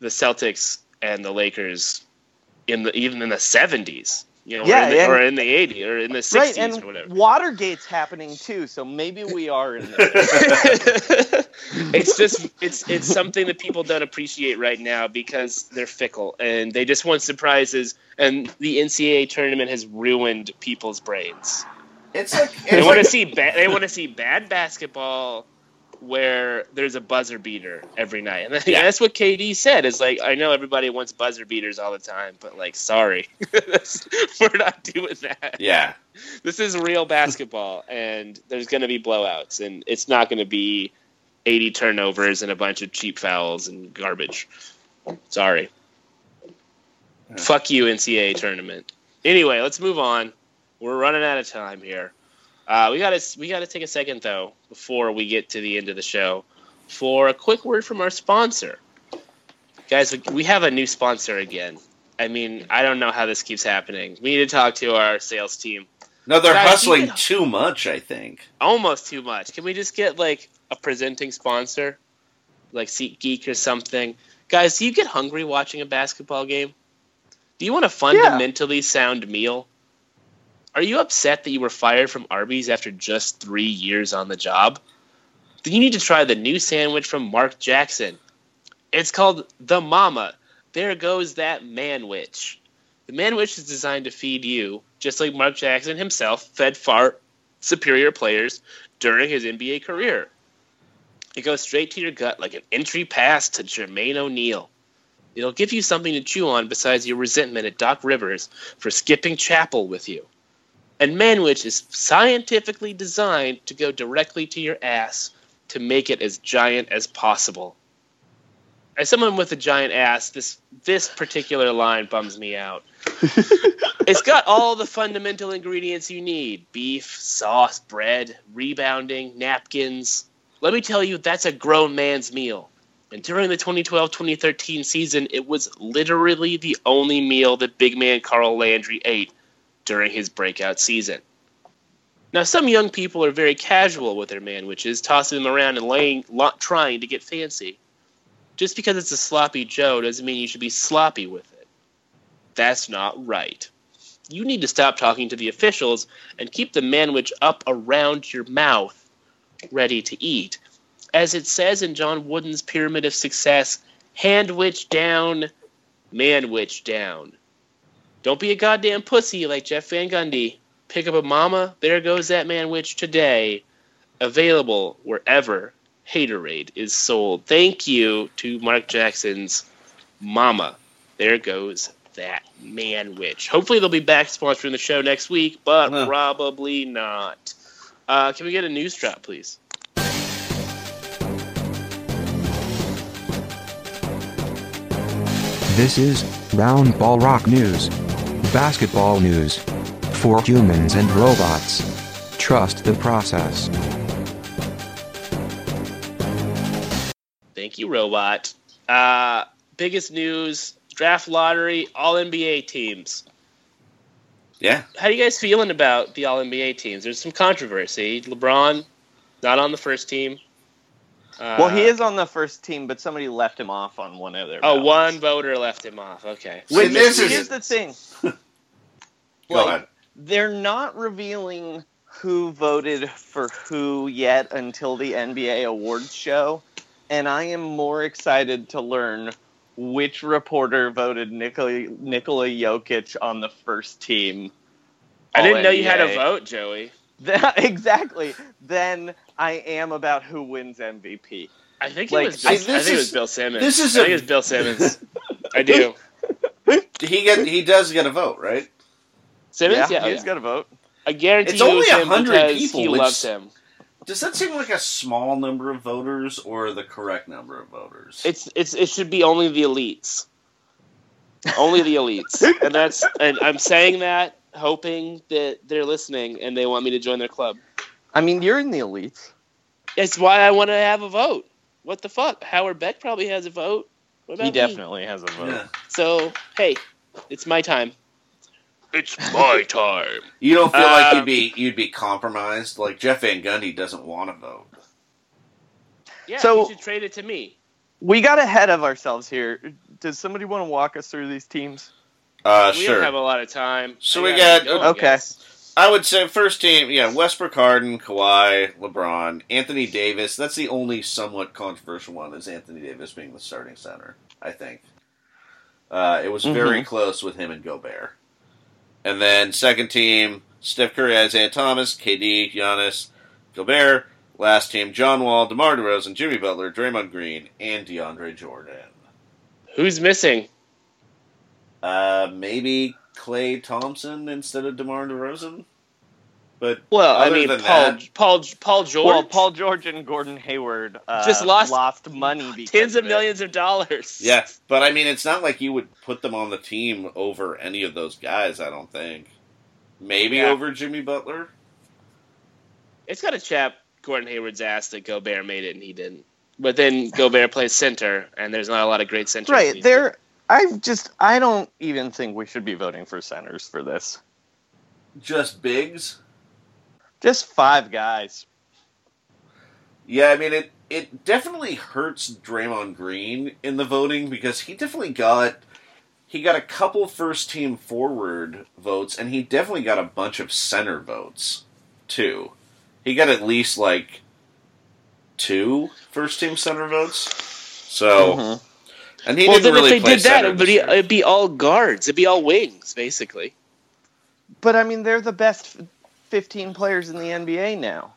the Celtics and the Lakers in the even in the seventies, you know, Yeah, or, in the, and- or in the eighties or in the Right, sixties and or whatever. Watergate's happening too, so maybe we are in there. [LAUGHS] it's just it's it's something that people don't appreciate right now because they're fickle and they just want surprises and the NCAA tournament has ruined people's brains. it's like They it's want to like, see ba- they want to see bad basketball where there's a buzzer beater every night. And Yeah. that's what KD said. Is like I know everybody wants buzzer beaters all the time, but like sorry. [LAUGHS] We're not doing that. yeah. This is real basketball and there's going to be blowouts and it's not going to be 80 turnovers and a bunch of cheap fouls and garbage. Sorry. Fuck you, NCAA tournament. Anyway, let's move on. We're running out of time here. Uh, we gotta we gotta take a second though before we get to the end of the show for a quick word from our sponsor. Guys, we- we have a new sponsor again. I mean, I don't know how this keeps happening. We need to talk to our sales team. No, they're Guys, hustling can- too much. I think. Almost too much. Can we just get like a presenting sponsor, like SeatGeek or something? Guys, do you get hungry watching a basketball game? Do you want a fundamentally sound meal? Are you upset that you were fired from Arby's after just three years on the job? Then you need to try the new sandwich from Mark Jackson. It's called the Mama. There goes that manwich. The manwich is designed to feed you, just like Mark Jackson himself fed far superior players during his NBA career. It goes straight to your gut like an entry pass to Jermaine O'Neal. It'll give you something to chew on besides your resentment at Doc Rivers for skipping chapel with you. And Manwich is scientifically designed to go directly to your ass to make it as giant as possible. As someone with a giant ass, this this particular line bums me out. [LAUGHS] it's got all the fundamental ingredients you need beef, sauce, bread, rebounding, napkins. Let me tell you, that's a grown man's meal. And during the 2012 2013 season, it was literally the only meal that big man Carl Landry ate during his breakout season. Now, some young people are very casual with their man manwiches, tossing them around and laying, trying to get fancy. Just because it's a sloppy Joe doesn't mean you should be sloppy with it. That's not right. You need to stop talking to the officials and keep the man manwich up around your mouth, ready to eat. As it says in John Wooden's Pyramid of Success, hand handwich down, man manwich down. Don't be a goddamn pussy like Jeff Van Gundy. Pick up a mama. There goes that manwich today. Available wherever Haterade is sold. Thank you to Mark Jackson's Mama. There goes that manwich. Hopefully they'll be back sponsoring the show next week, but Huh. probably not. Uh, can we get a news drop, please? This is Round Ball Rock News. Basketball news. For humans and robots. Trust the process. Thank you, Robot. Uh, biggest news draft lottery, all NBA teams. Yeah. How are you guys feeling about the all NBA teams? There's some controversy. LeBron, not on the first team. Uh, well, he is on the first team, but somebody left him off on one of their. Oh, ballots. one voter left him off. Okay. Which, this is- here's the thing. [LAUGHS] Go Like, ahead. They're not revealing who voted for who yet until the NBA awards show, and I am more excited to learn which reporter voted Nikola, Nikola Jokic on the first team. I didn't know you had a vote, Joey. [LAUGHS] exactly. Then I am about who wins MVP. I think Like, it was. Bill, I- I, this think it was Bill Simmons. this is I think it was Bill Simmons. I do. [LAUGHS] He get he does get a vote, right? Simmons, yeah, he's yeah. got a vote. I guarantee you It's you only it was him 100 people, he which- loves him. Does that seem like a small number of voters or the correct number of voters? It's it's it should be only the elites. Only the elites, [LAUGHS] and that's and I'm saying that hoping that they're listening and they want me to join their club. I mean, you're in the elites. That's why I want to have a vote. What the fuck? Howard Beck probably has a vote. What about He me? definitely has a vote. Yeah. So hey, it's my time. It's my [LAUGHS] time. You don't feel like Uh, you'd be you'd be compromised? Like Jeff Van Gundy doesn't want to vote. Yeah, So- you should trade it to me. We got ahead of ourselves here. Does somebody want to walk us through these teams? Uh, we sure. don't have a lot of time. So I we gotta go, okay. guess. I would say first team, yeah, Westbrook, Harden, Kawhi, LeBron, Anthony Davis. That's the only somewhat controversial one is Anthony Davis being the starting center. I think uh, it was very Mhm. close with him and Gobert. And then second team, Steph Curry, Isaiah Thomas, KD, Giannis, Gobert. Last team, John Wall, DeMar DeRozan, Jimmy Butler, Draymond Green, and DeAndre Jordan. Who's missing? Uh, maybe Klay Thompson instead of DeMar DeRozan. But Well, I mean, Paul, that- Paul, Paul George. Well, Paul George and Gordon Hayward uh, Just lost money, tens of it. millions of dollars. Yeah, but I mean, it's not like you would put them on the team over any of those guys. I don't think. Maybe Yeah. over Jimmy Butler. It's got a chap Gordon Hayward's ass that Gobert made it and he didn't. But then Gobert plays center, and there's not a lot of great centers. Right there. I just I don't even think we should be voting for centers for this. Just bigs. Just five guys. Yeah, I mean it. It definitely hurts Draymond Green in the voting because he definitely got he got a couple first team forward votes and he definitely got a bunch of center votes too. He got at least like two first team center votes. So Mhm. and he well, didn't then really if they play did that, center it would this be, year. it'd be all guards. It'd be all wings, basically. But I mean, they're the best f- fifteen players in the NBA now.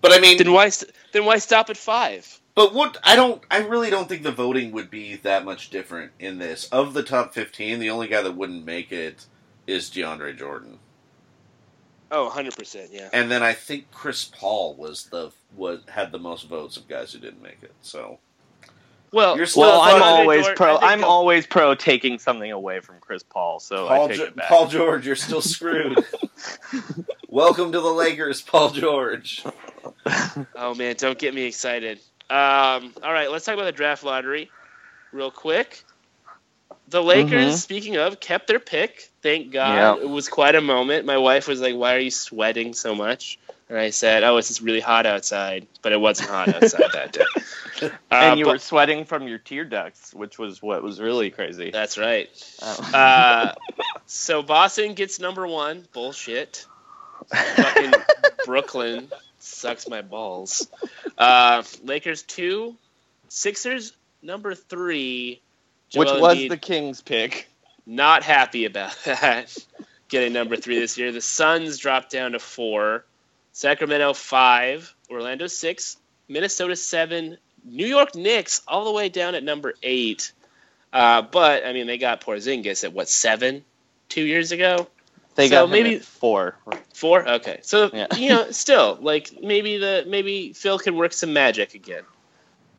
But I mean, Then why? Then why stop at five? But what I don't, I really don't think the voting would be that much different in this. Of the top fifteen, the only guy that wouldn't make it is DeAndre Jordan, Oh, 100 percent. Yeah. and then I think Chris Paul was the was had the most votes of guys who didn't make it. So Well, You're still Well, I'm always Dort- pro. I'm the- always pro taking something away from Chris Paul, so I Paul, take Jo- it back. Paul George, you're still screwed. [LAUGHS] Welcome to the Lakers, Paul George. Oh man, don't get me excited. Um, all right, let's talk about the draft lottery real quick. The Lakers, Mhm. speaking of, kept their pick. Thank God. Yep. It was quite a moment. My wife was like, "Why are you sweating so much?" And I said, "Oh, it's just really hot outside." But it wasn't hot outside that day. [LAUGHS] Uh, and you but- were sweating from your tear ducts, which was what was really crazy. That's right. Oh. Uh, so Boston gets number one. Bullshit. Fucking [LAUGHS] Brooklyn sucks my balls. Uh, Lakers two. Sixers number three. which was Embiid, the Kings pick. not happy about [LAUGHS] that. Getting number three this year. The Suns dropped down to four. Sacramento five. Orlando six. Minnesota seven. New York Knicks all the way down at number eight. Uh, but I mean, they got Porzingis at what seven, two years ago. They So got maybe- four. Four. Okay, so Yeah. [LAUGHS] you know, still like maybe the maybe Phil can work some magic again,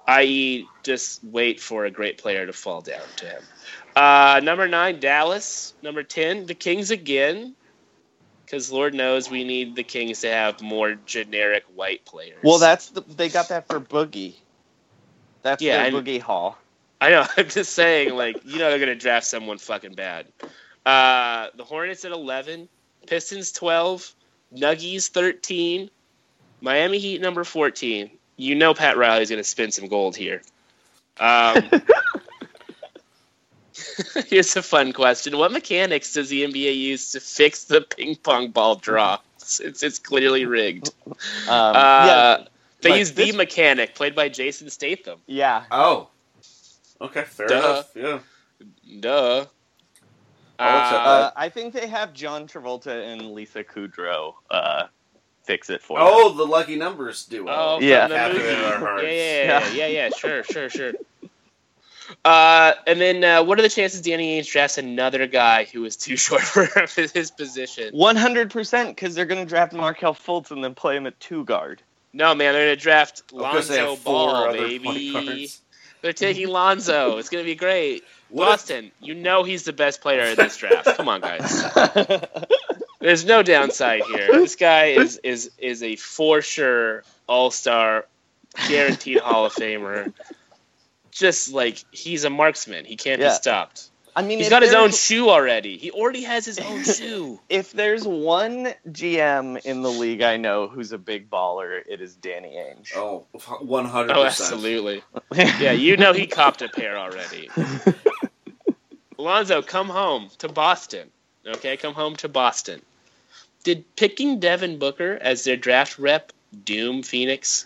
i.e., just wait for a great player to fall down to him. Uh, number nine, Dallas. Number ten, the Kings again, because Lord knows we need the Kings to have more generic white players. Well, that's the, they got that for Boogie. That's Yeah, their Boogie Hall. I know. [LAUGHS] I'm just saying, like, you know, they're gonna draft someone fucking bad. Uh, the Hornets at 11, Pistons 12, Nuggies 13, Miami Heat number 14. You know, Pat Riley's gonna spin some gold here. Um, [LAUGHS] [LAUGHS] here's a fun question: What mechanics does the NBA use to fix the ping pong ball draw? Since it's clearly rigged. Um, Uh, yeah, they use this- the mechanic, played by Jason Statham. yeah. Oh, okay, fair Duh. enough. Yeah, Duh. I'll Uh, Uh, I think they have John Travolta and Lisa Kudrow uh, fix it for Oh, the lucky numbers duo. Oh, Yeah. the movie. in Yeah, yeah, yeah, Yeah. yeah, yeah, Sure, sure, sure. Uh, and then, uh, what are the chances Danny Ainge drafts another guy who is too [LAUGHS] short for his position? One hundred percent, because they're going to draft Markelle Fultz and then play him at two guard. No, man, they're gonna draft Lonzo Ball, baby. They're taking Lonzo. It's gonna be great. [LAUGHS] What if- Boston, you know he's the best player in this draft. Come on, guys. [LAUGHS] There's no downside here. This guy is is is a for sure All Star, guaranteed Hall of Famer. Just like he's a marksman, he can't Yeah. be stopped. I mean, he's got his own shoe already. He already has his own [LAUGHS] shoe. If there's one GM in the league I know who's a big baller, it is Danny Ainge. Oh, one hundred percent. absolutely. Yeah, you know he copped a pair already. [LAUGHS] Alonzo, come home to Boston. Okay, come home to Boston. Did picking Devin Booker as their draft rep doom Phoenix?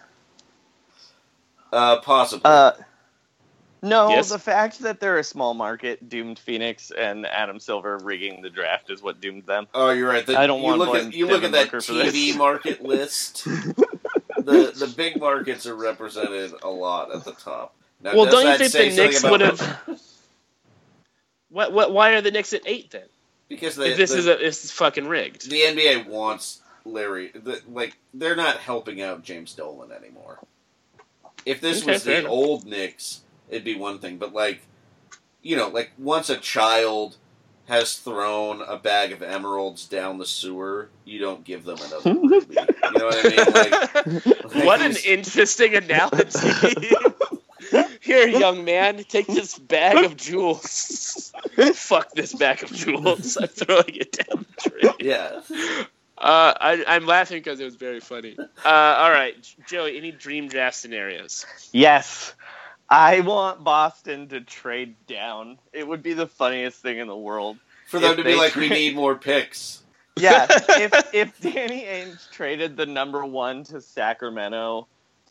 Uh, possibly. Uh, no, Yes? the fact that they're a small market doomed Phoenix and Adam Silver rigging the draft is what doomed them. oh, you're right. The, I don't you wanna look blame at you look at that Booker for TV this. [LAUGHS] market list. the the big markets are represented a lot at the top. Now, well, don't you think the something Knicks would have? What? What? Why are the Knicks at eight then? Because they, this the, is a, this is fucking rigged. the NBA wants Larry. The, like they're not helping out James Dolan anymore. If this Okay, was fair the enough. old Knicks, it'd be one thing. But like, you know, like once a child has thrown a bag of emeralds down the sewer, you don't give them another ruby. You know what I mean? Like, like [LAUGHS] what an this- interesting analogy. [LAUGHS] Here, young man, take this bag of jewels. [LAUGHS] Fuck this bag of jewels. I'm throwing it down the drain. yeah. Uh, I, I'm laughing because it was very funny. Uh, all right, Joey, any dream draft scenarios? Yes. I want Boston to trade down. It would be the funniest thing in the world. For them to be like, we need more picks. Yeah, [LAUGHS] if if Danny Ainge traded the number one to Sacramento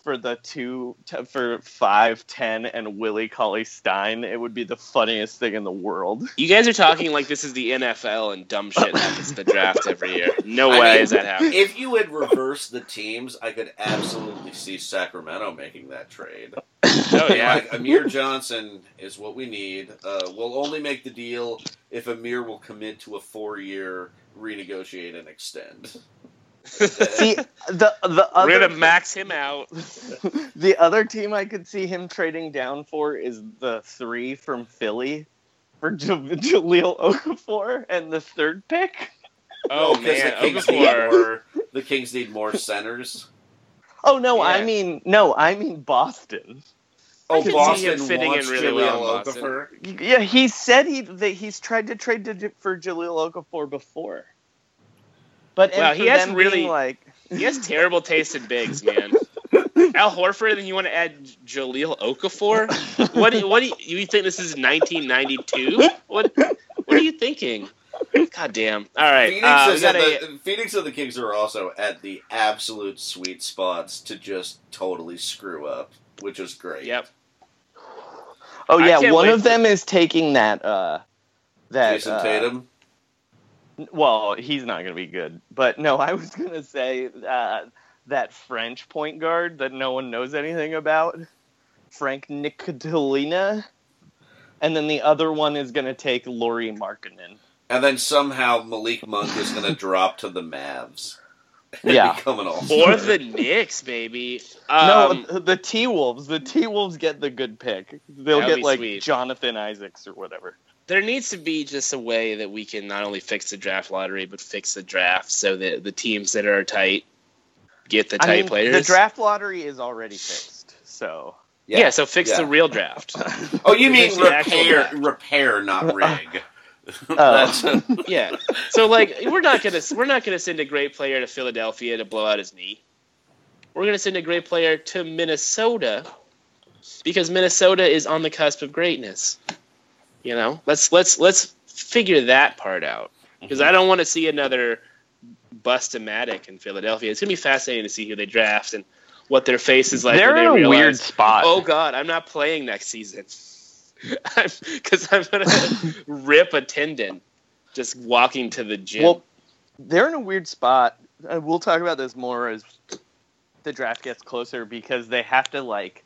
for the two t- for five, ten, and Willie Cauley Stein, it would be the funniest thing in the world. [LAUGHS] You guys are talking like this is the NFL and dumb shit happens the draft every year. No I way mean, is that happening. If you had reversed the teams, I could absolutely see Sacramento making that trade. Oh yeah. Like Amir Johnson is what we need. Uh, we'll only make the deal if Amir will commit to a four-year renegotiate and extend. See, the the other We're other gonna max him out. [LAUGHS] the other team I could see him trading down for is the three from Philly for J- Jahlil Okafor and the third pick. Oh because man, the Kings need Okafor. more. The Kings need more centers. Oh no, I mean no, I mean Boston. Oh, could see Boston him fitting in really Jahlil well in Boston. Okafor. Yeah, he said he that he's tried to trade to, for Jahlil Okafor before. But and Wow, he has really like he has terrible taste in bigs, man. [LAUGHS] Al Horford, and you want to add Jahlil Okafor? What? Do you, what do you, you think this is 1992? What? What are you thinking? God damn! All right, Phoenix, uh, is got at a, the, Phoenix and the Kings are also at the absolute sweet spots to just totally screw up, which is great. yep. Oh yeah, one of for- them is taking that uh that Jason uh, Tatum. Well, he's not going to be good. But no, I was going to say uh, that French point guard that no one knows anything about, Frank Ntilikina. And then the other one is going to take Lauri Markkanen. And then somehow Malik Monk is going [LAUGHS] to drop to the Mavs. [LAUGHS] Yeah. become an Or the Knicks, baby. Um, no, the T Wolves. The T Wolves get the good pick. They'll get like sweet. Jonathan Isaacs or whatever. There needs to be just a way that we can not only fix the draft lottery, but fix the draft so that the teams that are tight get the tight I mean, players. the draft lottery is already fixed. So yeah. so fix yeah. the real draft. [LAUGHS] Oh, you mean Fix the actual repair, repair, not [LAUGHS] rig. Oh. [LAUGHS] Yeah. So like we're not gonna we're not gonna send a great player to Philadelphia to blow out his knee. We're gonna send a great player to Minnesota because Minnesota is on the cusp of greatness. You know, let's let's let's figure that part out because I don't want to see another bust-o-matic in Philadelphia. It's gonna be fascinating to see who they draft and what their face is like. they're when in a realize, weird spot. Oh God, I'm not playing next season [LAUGHS] because I'm, gonna [LAUGHS] rip a tendon just walking to the gym. Well, they're in a weird spot. Uh, we'll talk about this more as the draft gets closer because they have to like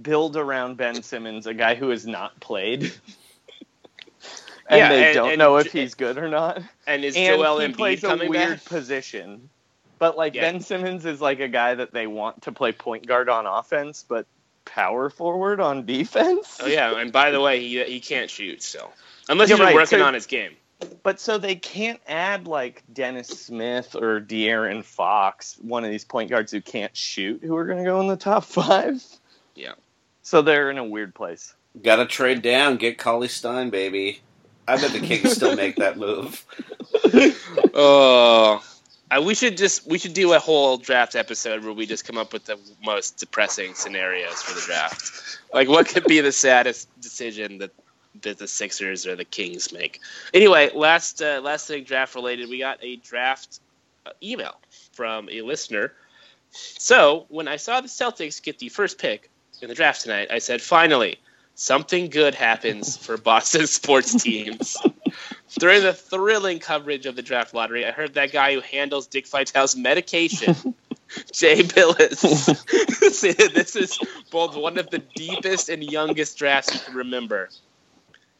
build around Ben Simmons, a guy who has not played. [LAUGHS] and Yeah, they and- don't and know if he's good or not. and is and Joel he Embiid plays a weird back? position. But like Yeah. Ben Simmons is like a guy that they want to play point guard on offense, but power forward on defense. Oh yeah, and by the way, he he can't shoot still, unless You're he's been right, working so- on his game. But so they can't add like Dennis Smith or De'Aaron Fox, one of these point guards who can't shoot, who are going to go in the top [LAUGHS] five. Yeah. So they're in a weird place. Got to trade down, get Cauley Stein, baby. I bet the Kings still make that move. [LAUGHS] Oh, I, we should just we should do a whole draft episode where we just come up with the most depressing scenarios for the draft. Like, what could be the saddest decision that that the Sixers or the Kings make? Anyway, last uh, last thing draft related, we got a draft uh, email from a listener. So when I saw the Celtics get the first pick in the draft tonight, I said, finally, something good happens for Boston [LAUGHS] sports teams. During the thrilling coverage of the draft lottery, I heard that guy who handles Dick Vitale's medication, [LAUGHS] Jay Bilas, [LAUGHS] this is both one of the deepest and youngest drafts you can remember.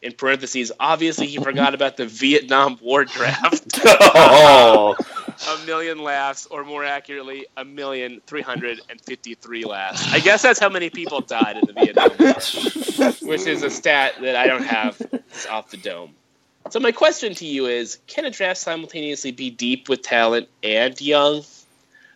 In parentheses, obviously he forgot about the Vietnam War draft. oh, a million laughs, or more accurately, a million three hundred and fifty-three laughs. I guess that's how many people died in the Vietnam War, which is a stat that I don't have It's off the dome. So my question to you is: Can a draft simultaneously be deep with talent and young?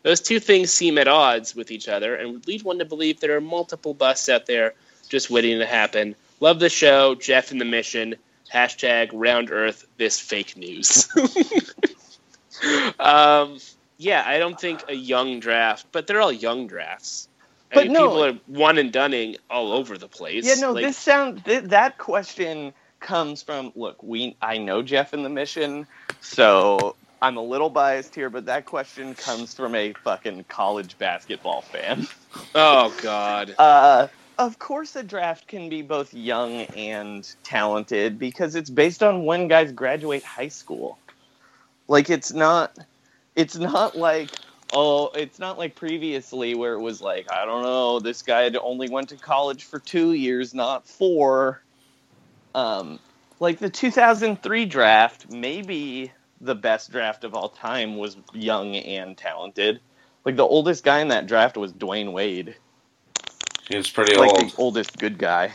Those two things seem at odds with each other, and would lead one to believe there are multiple busts out there just waiting to happen. Love the show, Jeff and the mission. Hashtag round earth this fake news. [LAUGHS] um, yeah, I don't think a young draft, but they're all young drafts. I But mean, no- people are one and dunning all over the place. Yeah, no, Like, this sound th- that question comes from look, we I know Jeff in the mission, so I'm a little biased here, but that question comes from a fucking college basketball fan. [LAUGHS] Oh God. Uh, of course, a draft can be both young and talented because it's based on when guys graduate high school. Like it's not, it's not like oh, it's not like previously where it was like I don't know, this guy had only went to college for two years, not four. Um, like the 2003 draft, maybe the best draft of all time was young and talented. Like the oldest guy in that draft was Dwyane Wade. He was pretty like old. the oldest good guy.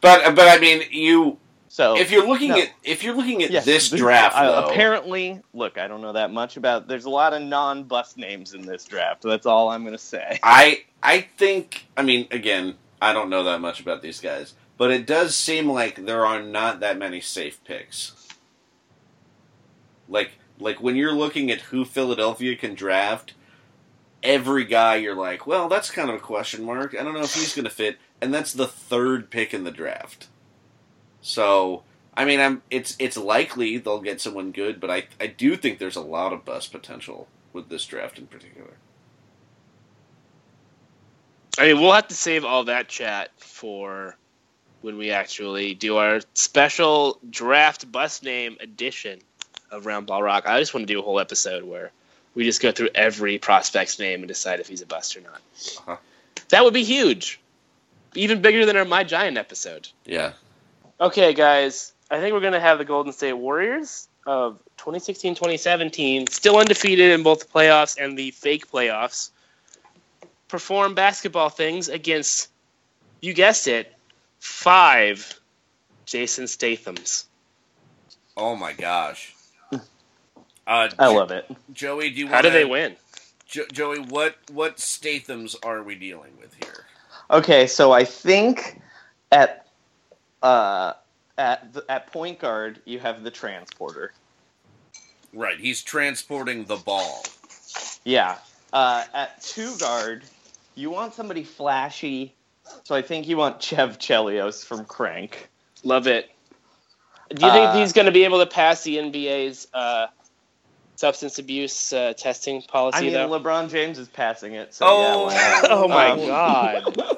But but I mean, you So if you're looking no. at if you're looking at Yes, this draft, uh, though, apparently, look, I don't know that much about. There's a lot of non-bust names in this draft. That's all I'm gonna say. I I think I mean again, I don't know that much about these guys, but it does seem like there are not that many safe picks. Like like when you're looking at who Philadelphia can draft, every guy you're like, well, that's kind of a question mark. I don't know if he's going to fit, and that's the third pick in the draft. So, I mean, I'm it's it's likely they'll get someone good, but I I do think there's a lot of bust potential with this draft in particular. I mean, we'll have to save all that chat for when we actually do our special draft bus name edition of Round Ball Rock. I just want to do a whole episode where we just go through every prospect's name and decide if he's a bust or not. Uh-huh. That would be huge, even bigger than our My Giant episode. Yeah. Okay, guys, I think we're going to have the Golden State Warriors of 2016 2017, still undefeated in both the playoffs and the fake playoffs, perform basketball things against, you guessed it, five Jason Stathams. Oh my gosh. [LAUGHS] Uh, I love it. Joey, do you How wanna, do they win? Jo- Joey, what what Stathams are we dealing with here? Okay, so I think at uh, at the, at point guard you have the transporter. Right, he's transporting the ball. Yeah. Uh, at two guard, you want somebody flashy. So I think you want Chev Chelios from Crank. Love it. Do you think Uh, he's going to be able to pass the NBA's uh, substance abuse uh, testing policy, I mean, though? LeBron James is passing it. So Oh. yeah, [LAUGHS] oh my Um, god! [LAUGHS]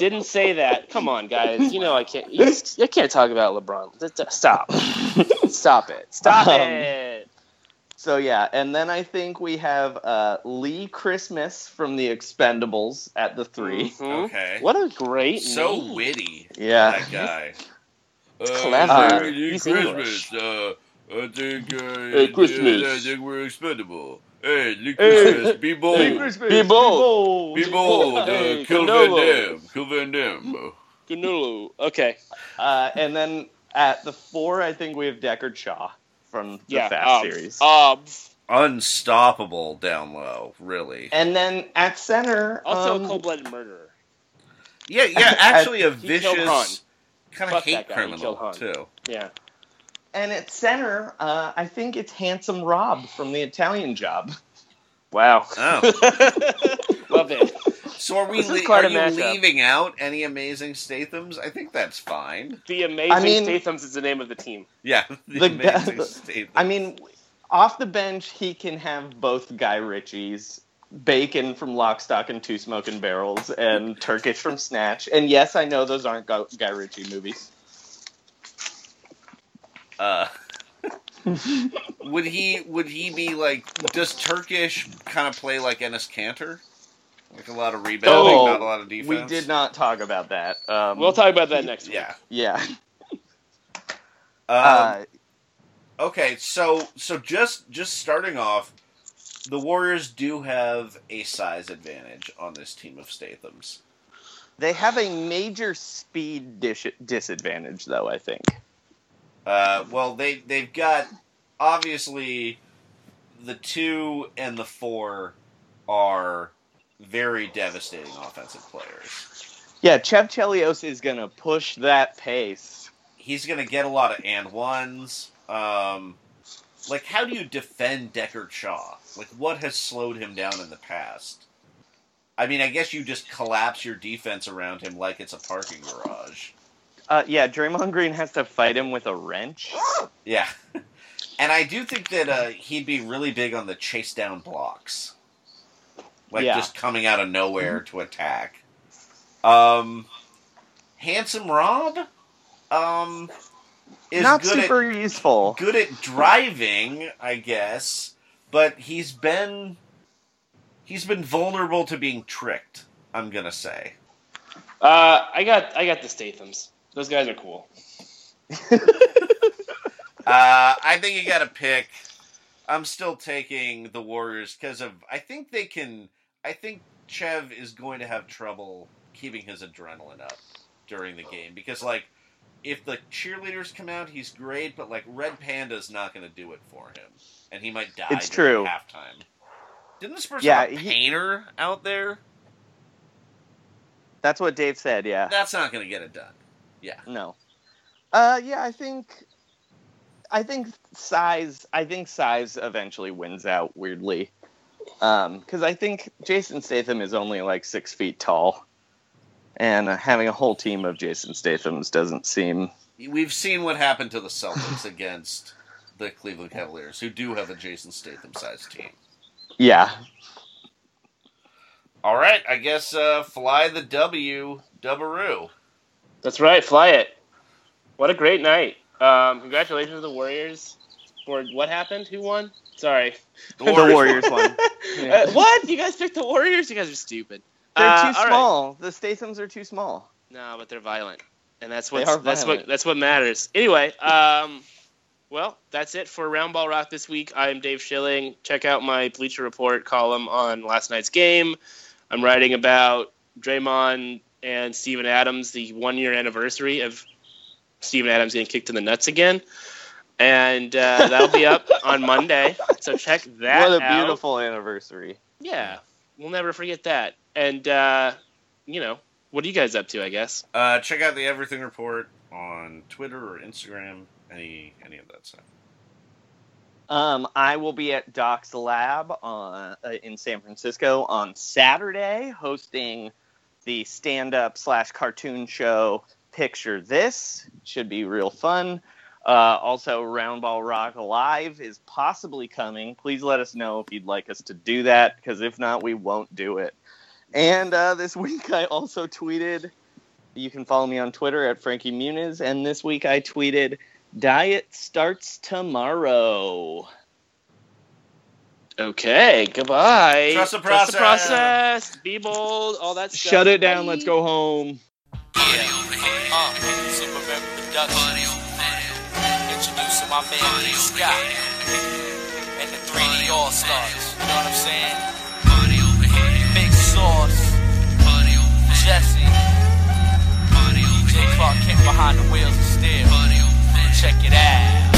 Didn't say that. Come on, guys. You know I can't. You, [LAUGHS] I can't talk about LeBron. Th- th- Stop. Stop it. Stop Um, it. So yeah, and then I think we have uh, Lee Christmas from the Expendables at the 3 Mhm. Okay. What a great So name. witty, Yeah. that guy. clever. Uh, He's English. Uh, I think, uh, Hey, Christmas. I think we're expendable. Hey, Lee Hey. Christmas, be bold. Lee Christmas, Be bold. Be bold. Uh, Hey, kill Van Canelo. Damme. Kill Van Damme. Canelo. Okay. Uh, and then at the four, I think we have Deckard Shaw from the Yeah. Fast um, series. Um, Unstoppable down low, really. and then at center, also um, a cold-blooded murderer. Yeah, yeah, [LAUGHS] actually a He killed Han. vicious kind of hate that guy, he criminal, killed Han. too. Yeah. And at center, uh, I think it's Handsome Rob from the Italian Job. Wow. Oh. [LAUGHS] Love it. So are we le- are a you mashup. leaving out any amazing Stathams? I think that's fine. The Amazing I mean- Stathams is the name of the team. Yeah, [LAUGHS] the, The amazing guy- Statham. I mean, off the bench, he can have both Guy Ritchie's, Bacon from Lock, Stock, and Two Smoking Barrels, and Turkish from Snatch. And yes, I know those aren't Guy, Guy Ritchie movies. Uh, [LAUGHS] would he would he be like? Does Turkish kind of play like Enes Kanter? Like a lot of rebounding, Oh, not a lot of defense. We did not talk about that. Um, We'll talk about that next week. Yeah. Yeah. Um, Uh, okay, so so just just starting off, the Warriors do have a size advantage on this team of Statham's. they have a major speed dish- disadvantage, though. I think. Uh, well, they they've got obviously the two and the four are very devastating offensive players. Yeah, Chev Chelios is gonna push that pace. He's going to get a lot of and ones. Um, like, how do you defend Deckard Shaw? Like, what has slowed him down in the past? I mean, I guess you just collapse your defense around him like it's a parking garage. Uh, yeah, Draymond Green has to fight him with a wrench. Yeah. [LAUGHS] And I do think that uh, he'd be really big on the chase down blocks, like Yeah. just coming out of nowhere to attack. Um, handsome Rob, um, is Not good super at useful. good at driving, I guess, but he's been he's been vulnerable to being tricked. I'm gonna say. Uh, I got I got the Stathams. Those guys are cool. [LAUGHS] Uh, I think you got to pick. I'm still taking the Warriors because of. I think they can. I think Chev is going to have trouble keeping his adrenaline up during the game because, like, if the cheerleaders come out, he's great, but like Red Panda's not going to do it for him, and he might die. It's during true. Halftime. Didn't the Spurs Yeah, have a he- painter out there? That's what Dave said. Yeah. That's not going to get it done. Yeah. No. Uh, yeah, I think, I think size. I think size eventually wins out. Weirdly, because I think Jason Statham is only like six feet tall, and uh, having a whole team of Jason Statham's doesn't seem. We've seen what happened to the Celtics [LAUGHS] against the Cleveland Cavaliers, who do have a Jason Statham sized team. Yeah. All right, I guess uh, fly the W, Dubaroo. That's right. Fly it. What a great night. Um, congratulations to the Warriors for what happened. Who won? Sorry. The Warriors won. [LAUGHS] [LAUGHS] Yeah. Uh, what? You guys picked the Warriors? You guys are stupid. They're Uh, too all right. small. The Stathams are too small. No, but they're violent, and that's They what are that's violent. what that's what matters. Anyway, um, well, that's it for Round Ball Rock this week. I'm Dave Schilling. Check out my Bleacher Report column on last night's game. I'm writing about Draymond and Steven Adams, the one year anniversary of Steven Adams getting kicked in the nuts again. And uh, that'll be up [LAUGHS] on Monday. So check that out. what a out. beautiful anniversary. Yeah, we'll never forget that. And, uh, you know, what are you guys up to, I guess? Uh, check out the Everything Report on Twitter or Instagram, any any of that stuff. Um, I will be at Doc's Lab on, uh, in San Francisco on Saturday, hosting the stand-up slash cartoon show Picture This. Should be real fun. Uh, also, Roundball Rock Live is possibly coming. Please let us know if you'd like us to do that, because if not, we won't do it. And uh, this [LAUGHS] week, I also tweeted. You can follow me on Twitter at Frankie Muniz, and this week I tweeted Diet starts tomorrow. Okay, goodbye. Trust the Trust the process. process. Be bold, all that stuff. Shut it down. Bye. Let's go home. Uh, Superman Productions. Introducing my man Lee Scott and the 3D All Stars. You know what I'm saying? Party over here. Big Sauce, Jesse, DJ Clark Kent behind the wheels of steel. Check it out.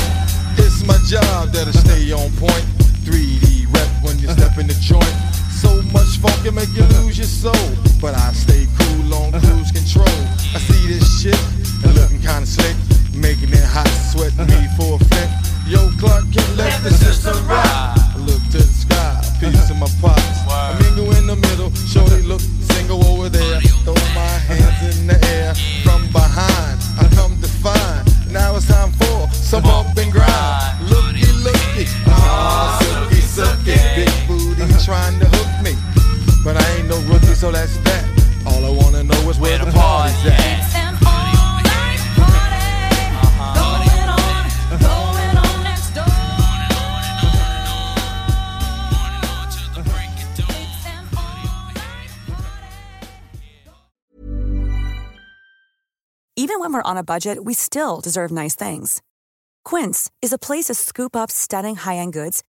It's my job that'll stay on point. 3D rep when you step in the joint. So much funk can make you lose your soul. But I stay cool on cruise control. I see this shit and looking kinda slick. Making it hot, sweating me for a flick. Yo, Clark can let the system rock. I look to the sky, piece of my pockets. I mingle in the middle, shorty look single over there. Throw my hands in the air from behind. I come to find now it's time for some bump trying to hook me, but I ain't no rookie, so that's that. All I wanna know is where the party's at. Even when we're on a budget, we still deserve nice things. Quince is a place to scoop up stunning high-end goods